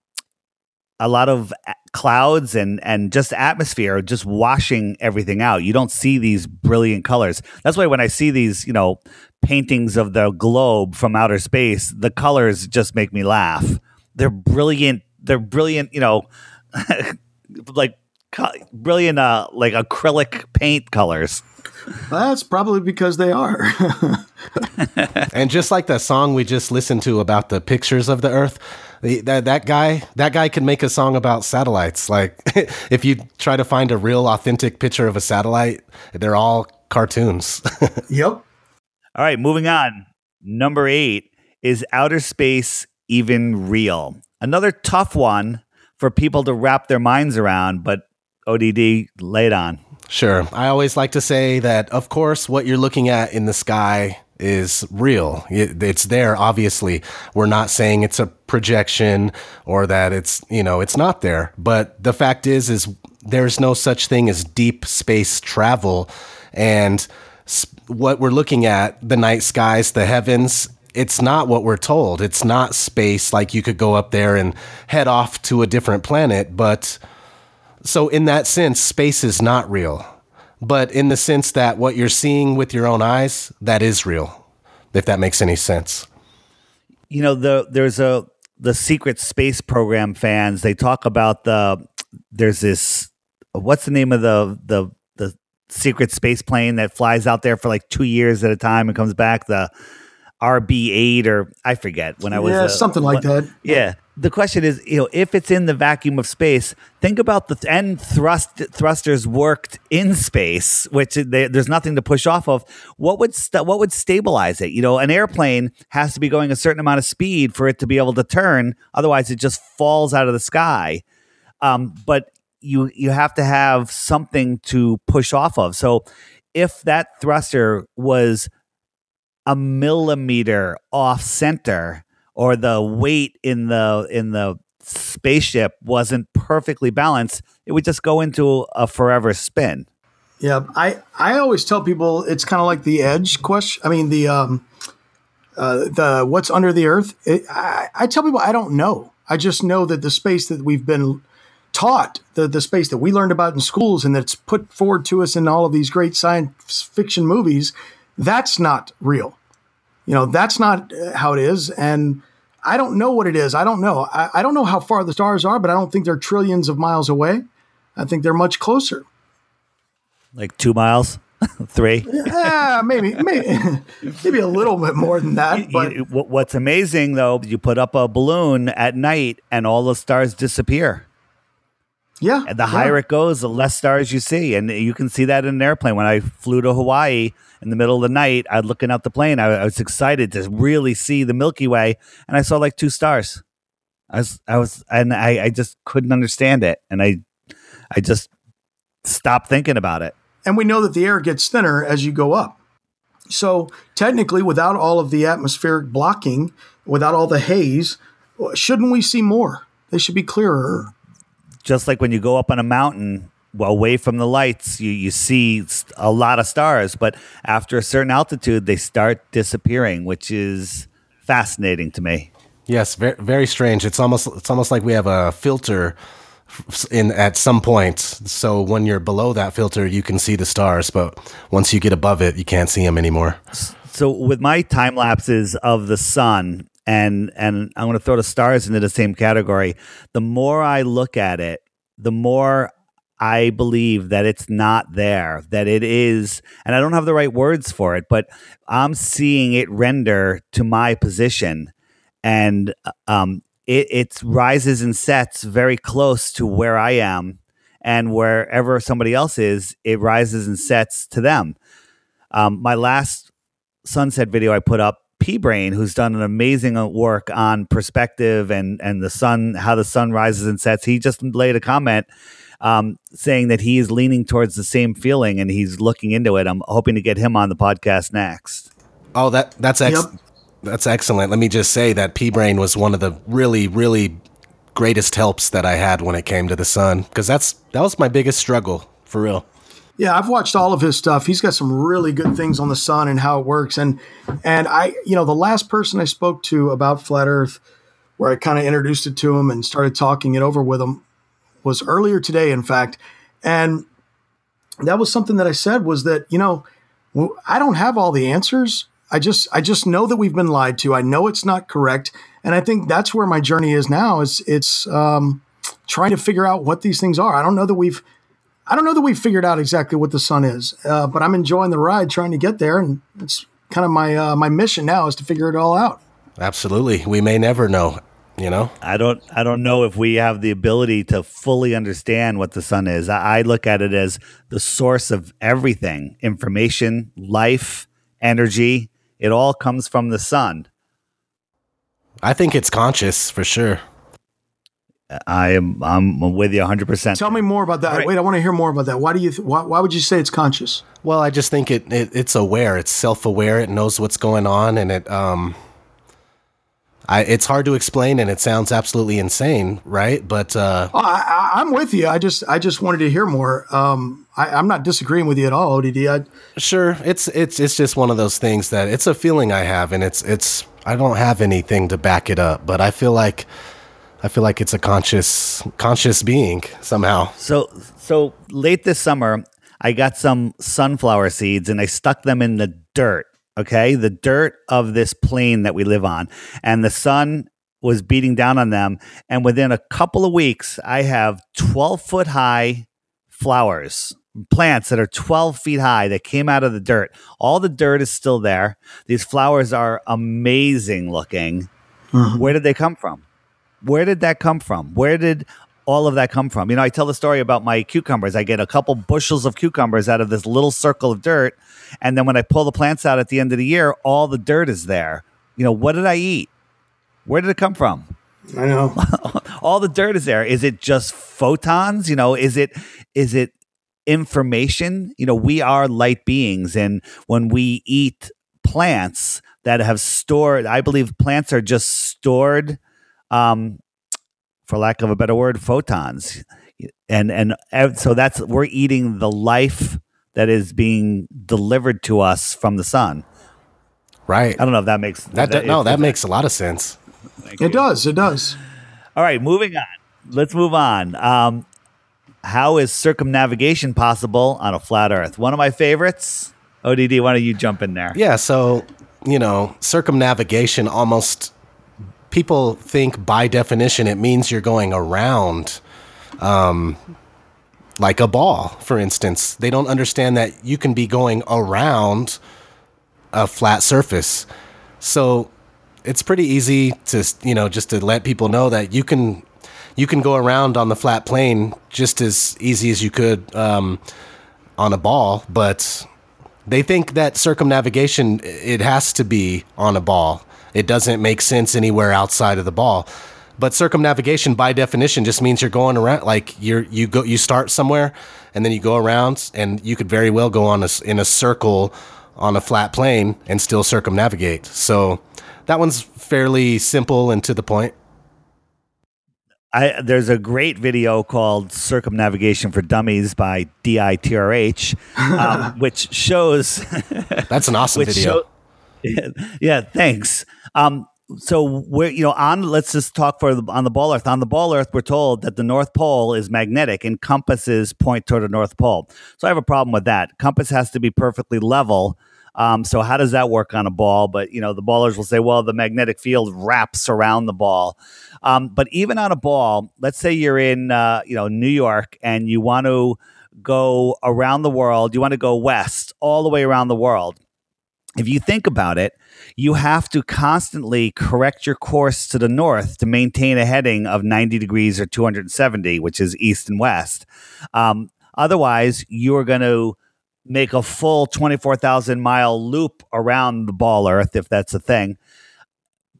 a lot of clouds and and just atmosphere just washing everything out. You don't see these brilliant colors. That's why when I see these, you know, paintings of the globe from outer space, the colors just make me laugh. They're brilliant. They're brilliant, you know, like brilliant uh like acrylic paint colors. That's probably because they are. and just like that song we just listened to about the pictures of the earth, that that guy that guy can make a song about satellites. Like if you try to find a real authentic picture of a satellite, they're all cartoons. yep. All right, moving on. Number 8 is outer space even real? Another tough one for people to wrap their minds around, but ODD laid on. Sure. I always like to say that, of course, what you're looking at in the sky is real. it's there, obviously. We're not saying it's a projection or that it's, you know, it's not there. But the fact is, is there's no such thing as deep space travel. And what we're looking at, the night skies, the heavens, it's not what we're told. It's not space like you could go up there and head off to a different planet. But so, in that sense, space is not real but in the sense that what you're seeing with your own eyes, that is real, if that makes any sense. You know, the there's a the secret space program fans, they talk about the there's this what's the name of the the the secret space plane that flies out there for like two years at a time and comes back the RB8 or I forget when I was yeah uh, something like that. Yeah, the question is, you know, if it's in the vacuum of space, think about the end thrust thrusters worked in space, which they, there's nothing to push off of. What would st- what would stabilize it? You know, an airplane has to be going a certain amount of speed for it to be able to turn. Otherwise, it just falls out of the sky. Um, but you you have to have something to push off of. So if that thruster was a millimeter off center or the weight in the in the spaceship wasn't perfectly balanced, it would just go into a forever spin. Yeah, I I always tell people it's kind of like the edge question. I mean the um uh, the what's under the earth. It, I, I tell people I don't know. I just know that the space that we've been taught, the the space that we learned about in schools, and that's put forward to us in all of these great science fiction movies, that's not real. You know, that's not uh, how it is. And I don't know what it is. I don't know. I, I don't know how far the stars are, but I don't think they're trillions of miles away. I think they're much closer. Like two miles? Three? yeah, maybe, maybe, maybe a little bit more than that. But what's amazing, though, you put up a balloon at night and all the stars disappear. Yeah. And the higher it goes, the less stars you see. And you can see that in an airplane. When I flew to Hawaii in the middle of the night, I was looking out the plane. I, I was excited to really see the Milky Way. And I saw like two stars. I was, I was, and I, I just couldn't understand it. And I, I just stopped thinking about it. And we know that the air gets thinner as you go up. So technically, without all of the atmospheric blocking, without all the haze, shouldn't we see more? They should be clearer just like when you go up on a mountain, away from the lights, you, you see a lot of stars, but after a certain altitude, they start disappearing, which is fascinating to me. Yes, very very strange. It's almost it's almost like we have a filter in at some point. So when you're below that filter, you can see the stars, but once you get above it, you can't see them anymore. So with my time lapses of the sun, and and I'm going to throw the stars into the same category. The more I look at it, the more I believe that it's not there, that it is, and I don't have the right words for it, but I'm seeing it render to my position, and um, it it rises and sets very close to where I am, and wherever somebody else is, it rises and sets to them. Um, my last sunset video I put up, P Brain, who's done an amazing uh, work on perspective and and the sun, how the sun rises and sets. He just laid a comment um, saying that he is leaning towards the same feeling and he's looking into it. I'm hoping to get him on the podcast next. Oh, that that's ex- Yep. that's excellent. Let me just say that P Brain was one of the really really greatest helps that I had when it came to the sun because that's that was my biggest struggle for real. Yeah, I've watched all of his stuff. He's got some really good things on the sun and how it works. And and I, you know, the last person I spoke to about flat Earth, where I kind of introduced it to him and started talking it over with him, was earlier today, in fact. And that was something that I said was that you know, I don't have all the answers. I just I just know that we've been lied to. I know it's not correct, and I think that's where my journey is now. Is it's um, trying to figure out what these things are. I don't know that we've I don't know that we've figured out exactly what the sun is, uh, but I'm enjoying the ride, trying to get there, and it's kind of my uh, my mission now is to figure it all out. Absolutely, we may never know. You know, I don't I don't know if we have the ability to fully understand what the sun is. I, I look at it as the source of everything, information, life, energy. It all comes from the sun. I think it's conscious for sure. I am I'm with you 100%. Tell me more about that. Right. Wait, I want to hear more about that. Why do you? Th- why, why would you say it's conscious? Well, I just think it, it it's aware. It's self aware. It knows what's going on, and it um. I, it's hard to explain, and it sounds absolutely insane, right? But uh, Oh, I, I, I'm with you. I just I just wanted to hear more. Um, I, I'm not disagreeing with you at all, ODD. I, sure, it's it's it's just one of those things that it's a feeling I have, and it's it's I don't have anything to back it up, but I feel like I feel like it's a conscious conscious being somehow. So so late this summer, I got some sunflower seeds and I stuck them in the dirt. Okay, the dirt of this plane that we live on, and the sun was beating down on them. And within a couple of weeks, I have twelve foot high flowers, plants that are twelve feet high that came out of the dirt. All the dirt is still there. These flowers are amazing looking. Uh-huh. Where did they come from? Where did that come from? Where did all of that come from? You know, I tell the story about my cucumbers. I get a couple bushels of cucumbers out of this little circle of dirt. And then when I pull the plants out at the end of the year, all the dirt is there. You know, what did I eat? Where did it come from? I know. all the dirt is there. Is it just photons? You know, is it is it information? You know, we are light beings and when we eat plants that have stored, I believe plants are just stored um for lack of a better word, photons. And and ev- so that's we're eating the life that is being delivered to us from the sun. Right. I don't know if that makes That, that no, that if- makes a lot of sense. it does. It does. All right, moving on. Let's move on. Um, how is circumnavigation possible on a flat Earth? One of my favorites. ODD, why don't you jump in there? Yeah, so you know, circumnavigation almost people think by definition it means you're going around um like a ball, for instance. They don't understand that you can be going around a flat surface. So it's pretty easy to, you know, just to let people know that you can you can go around on the flat plane just as easy as you could um, on a ball, but they think that circumnavigation it has to be on a ball. It doesn't make sense anywhere outside of the ball. But circumnavigation by definition just means you're going around like you're you go you start somewhere and then you go around and you could very well go on a, in a circle on a flat plane and still circumnavigate. So that one's fairly simple and to the point. I, there's a great video called Circumnavigation for Dummies by DITRH, um, which shows That's an awesome video. show- yeah, thanks. Um, so we're you know on let's just talk for the, on the ball earth. On the ball earth we're told that the north pole is magnetic and compasses point toward the north pole. So i have a problem with that. Compass has to be perfectly level. Um, so how does that work on a ball? But you know the ballers will say well the magnetic field wraps around the ball. Um, but even on a ball let's say you're in uh, you know new york and you want to go around the world you want to go west all the way around the world if you think about it, you have to constantly correct your course to the north to maintain a heading of 90 degrees or 270, which is east and west. Um, otherwise, you're going to make a full 24,000 mile loop around the ball earth, if that's a thing.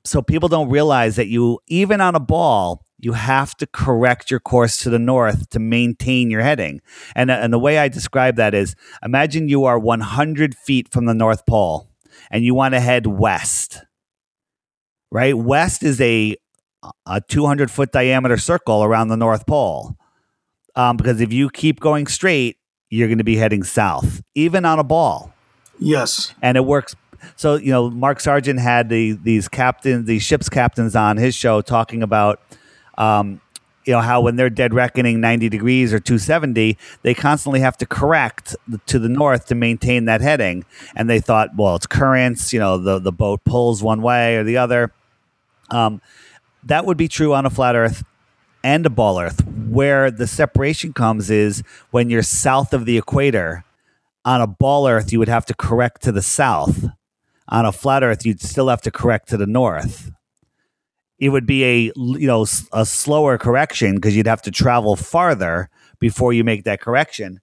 So people don't realize that you, even on a ball, you have to correct your course to the north to maintain your heading. And, and the way I describe that is imagine you are 100 feet from the North Pole and you want to head west, right? West is a, a 200 foot diameter circle around the North Pole. Um, because if you keep going straight, you're going to be heading south, even on a ball Yes. and it works. So you know, Mark Sargent had the these captains, these ships captains on his show talking about, um, you know, how when they're dead reckoning ninety degrees or two seventy, they constantly have to correct to the north to maintain that heading. And they thought, well, it's currents. You know, the the boat pulls one way or the other. Um, that would be true on a flat Earth and a ball Earth. Where the separation comes is when you're south of the equator on a ball earth you would have to correct to the south on a flat earth you'd still have to correct to the north it would be a you know a slower correction because you'd have to travel farther before you make that correction.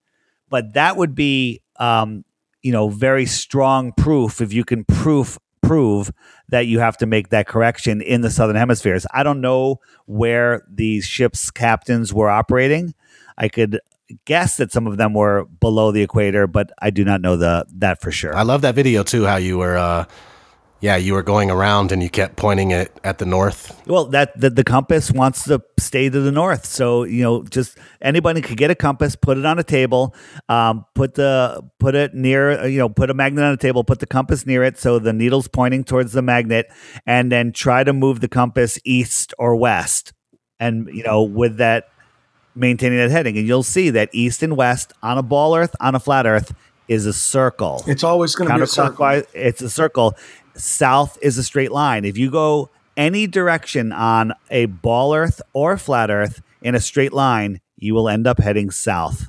But that would be um, you know very strong proof if you can proof prove that you have to make that correction in the southern hemispheres. I don't know where these ships captains were operating. I could guess that some of them were below the equator but i do not know the that for sure. I love that video too. How you were, uh, yeah, you were going around and you kept pointing it at the north. Well, that the, the compass wants to stay to the north, so you know, just anybody could get a compass, put it on a table, um, put the put it near, uh, you know, put a magnet on a table, put the compass near it, so the needle's pointing towards the magnet, and then try to move the compass east or west, and you know, with that maintaining that heading, and you'll see that east and west on a ball Earth, on a flat Earth, is a circle. It's always going to be a circle. it's a circle south is a straight line if you go any direction on a ball earth or flat earth in a straight line you will end up heading south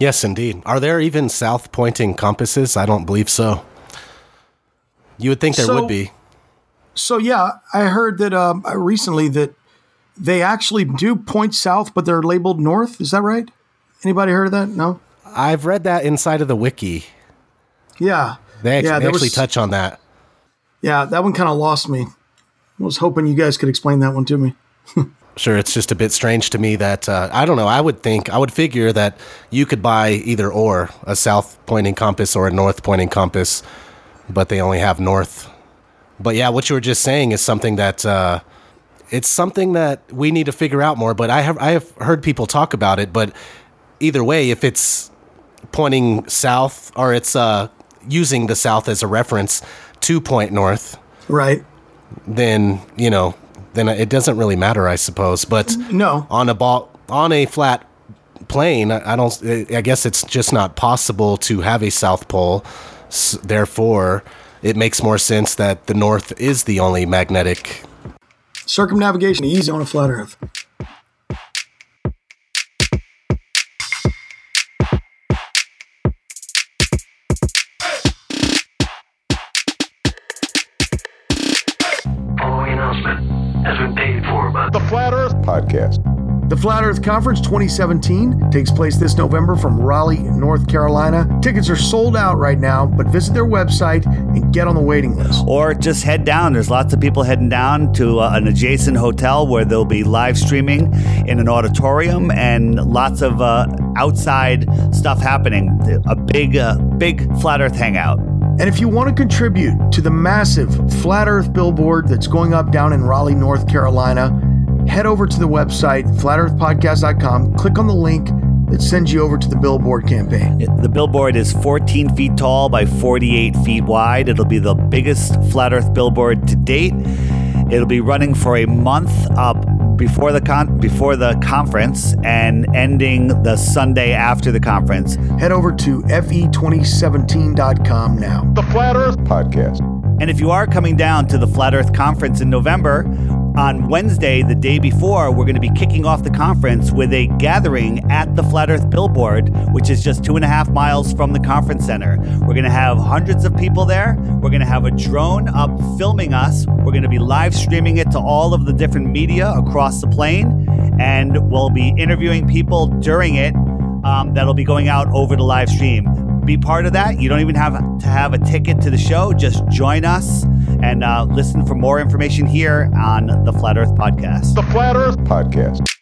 Yes, indeed. Are there even south pointing compasses? I don't believe so. You would think there So- would be. So yeah, I heard that um, recently that they actually do point south, but they're labeled north. Is that right? Anybody heard of that? No. I've read that inside of the wiki. Yeah. They actually, yeah, they actually was- touch on that. Yeah, that one kind of lost me. I was hoping you guys could explain that one to me. Sure, it's just a bit strange to me that uh, I don't know. I would think I would figure that you could buy either or a south pointing compass or a north pointing compass, but they only have north. But yeah, what you were just saying is something that uh, it's something that we need to figure out more. But I have I have heard people talk about it. But either way, if it's pointing south or it's uh, using the south as a reference to point north, Right. then you know then it doesn't really matter, I suppose. But No. on a ball on a flat plane, I I don't. I guess it's just not possible to have a south pole. Therefore, it makes more sense that the north is the only magnetic. Circumnavigation easy on a flat Earth. Podcast. The Flat Earth Conference 2017 takes place this November from Raleigh, North Carolina. Tickets are sold out right now, but visit their website and get on the waiting list. or just head down there's lots of people heading down to uh, an adjacent hotel where there'll be live streaming in an auditorium and lots of uh, outside stuff happening a big uh, big flat earth hangout And if you want to contribute to the massive Flat Earth billboard that's going up down in Raleigh, North Carolina, head over to the website, flatearthpodcast.com, click on the link that sends you over to the billboard campaign. The billboard is 14 feet tall by 48 feet wide. It'll be the biggest flat Earth billboard to date. It'll be running for a month up before the con- before the conference and ending the Sunday after the conference. Head over to fe2017.com now. The Flat Earth Podcast. And if you are coming down to the Flat Earth Conference in November, on Wednesday, the day before, we're going to be kicking off the conference with a gathering at the Flat Earth Billboard, which is just two and a half miles from the conference center. We're going to have hundreds of people there. We're going to have a drone up filming us. We're going to be live streaming it to all of the different media across the plane. And we'll be interviewing people during it um, that'll be going out over the live stream be part of that. You don't even have to have a ticket to the show. Just join us and uh, listen for more information here on the Flat Earth Podcast. The Flat Earth Podcast.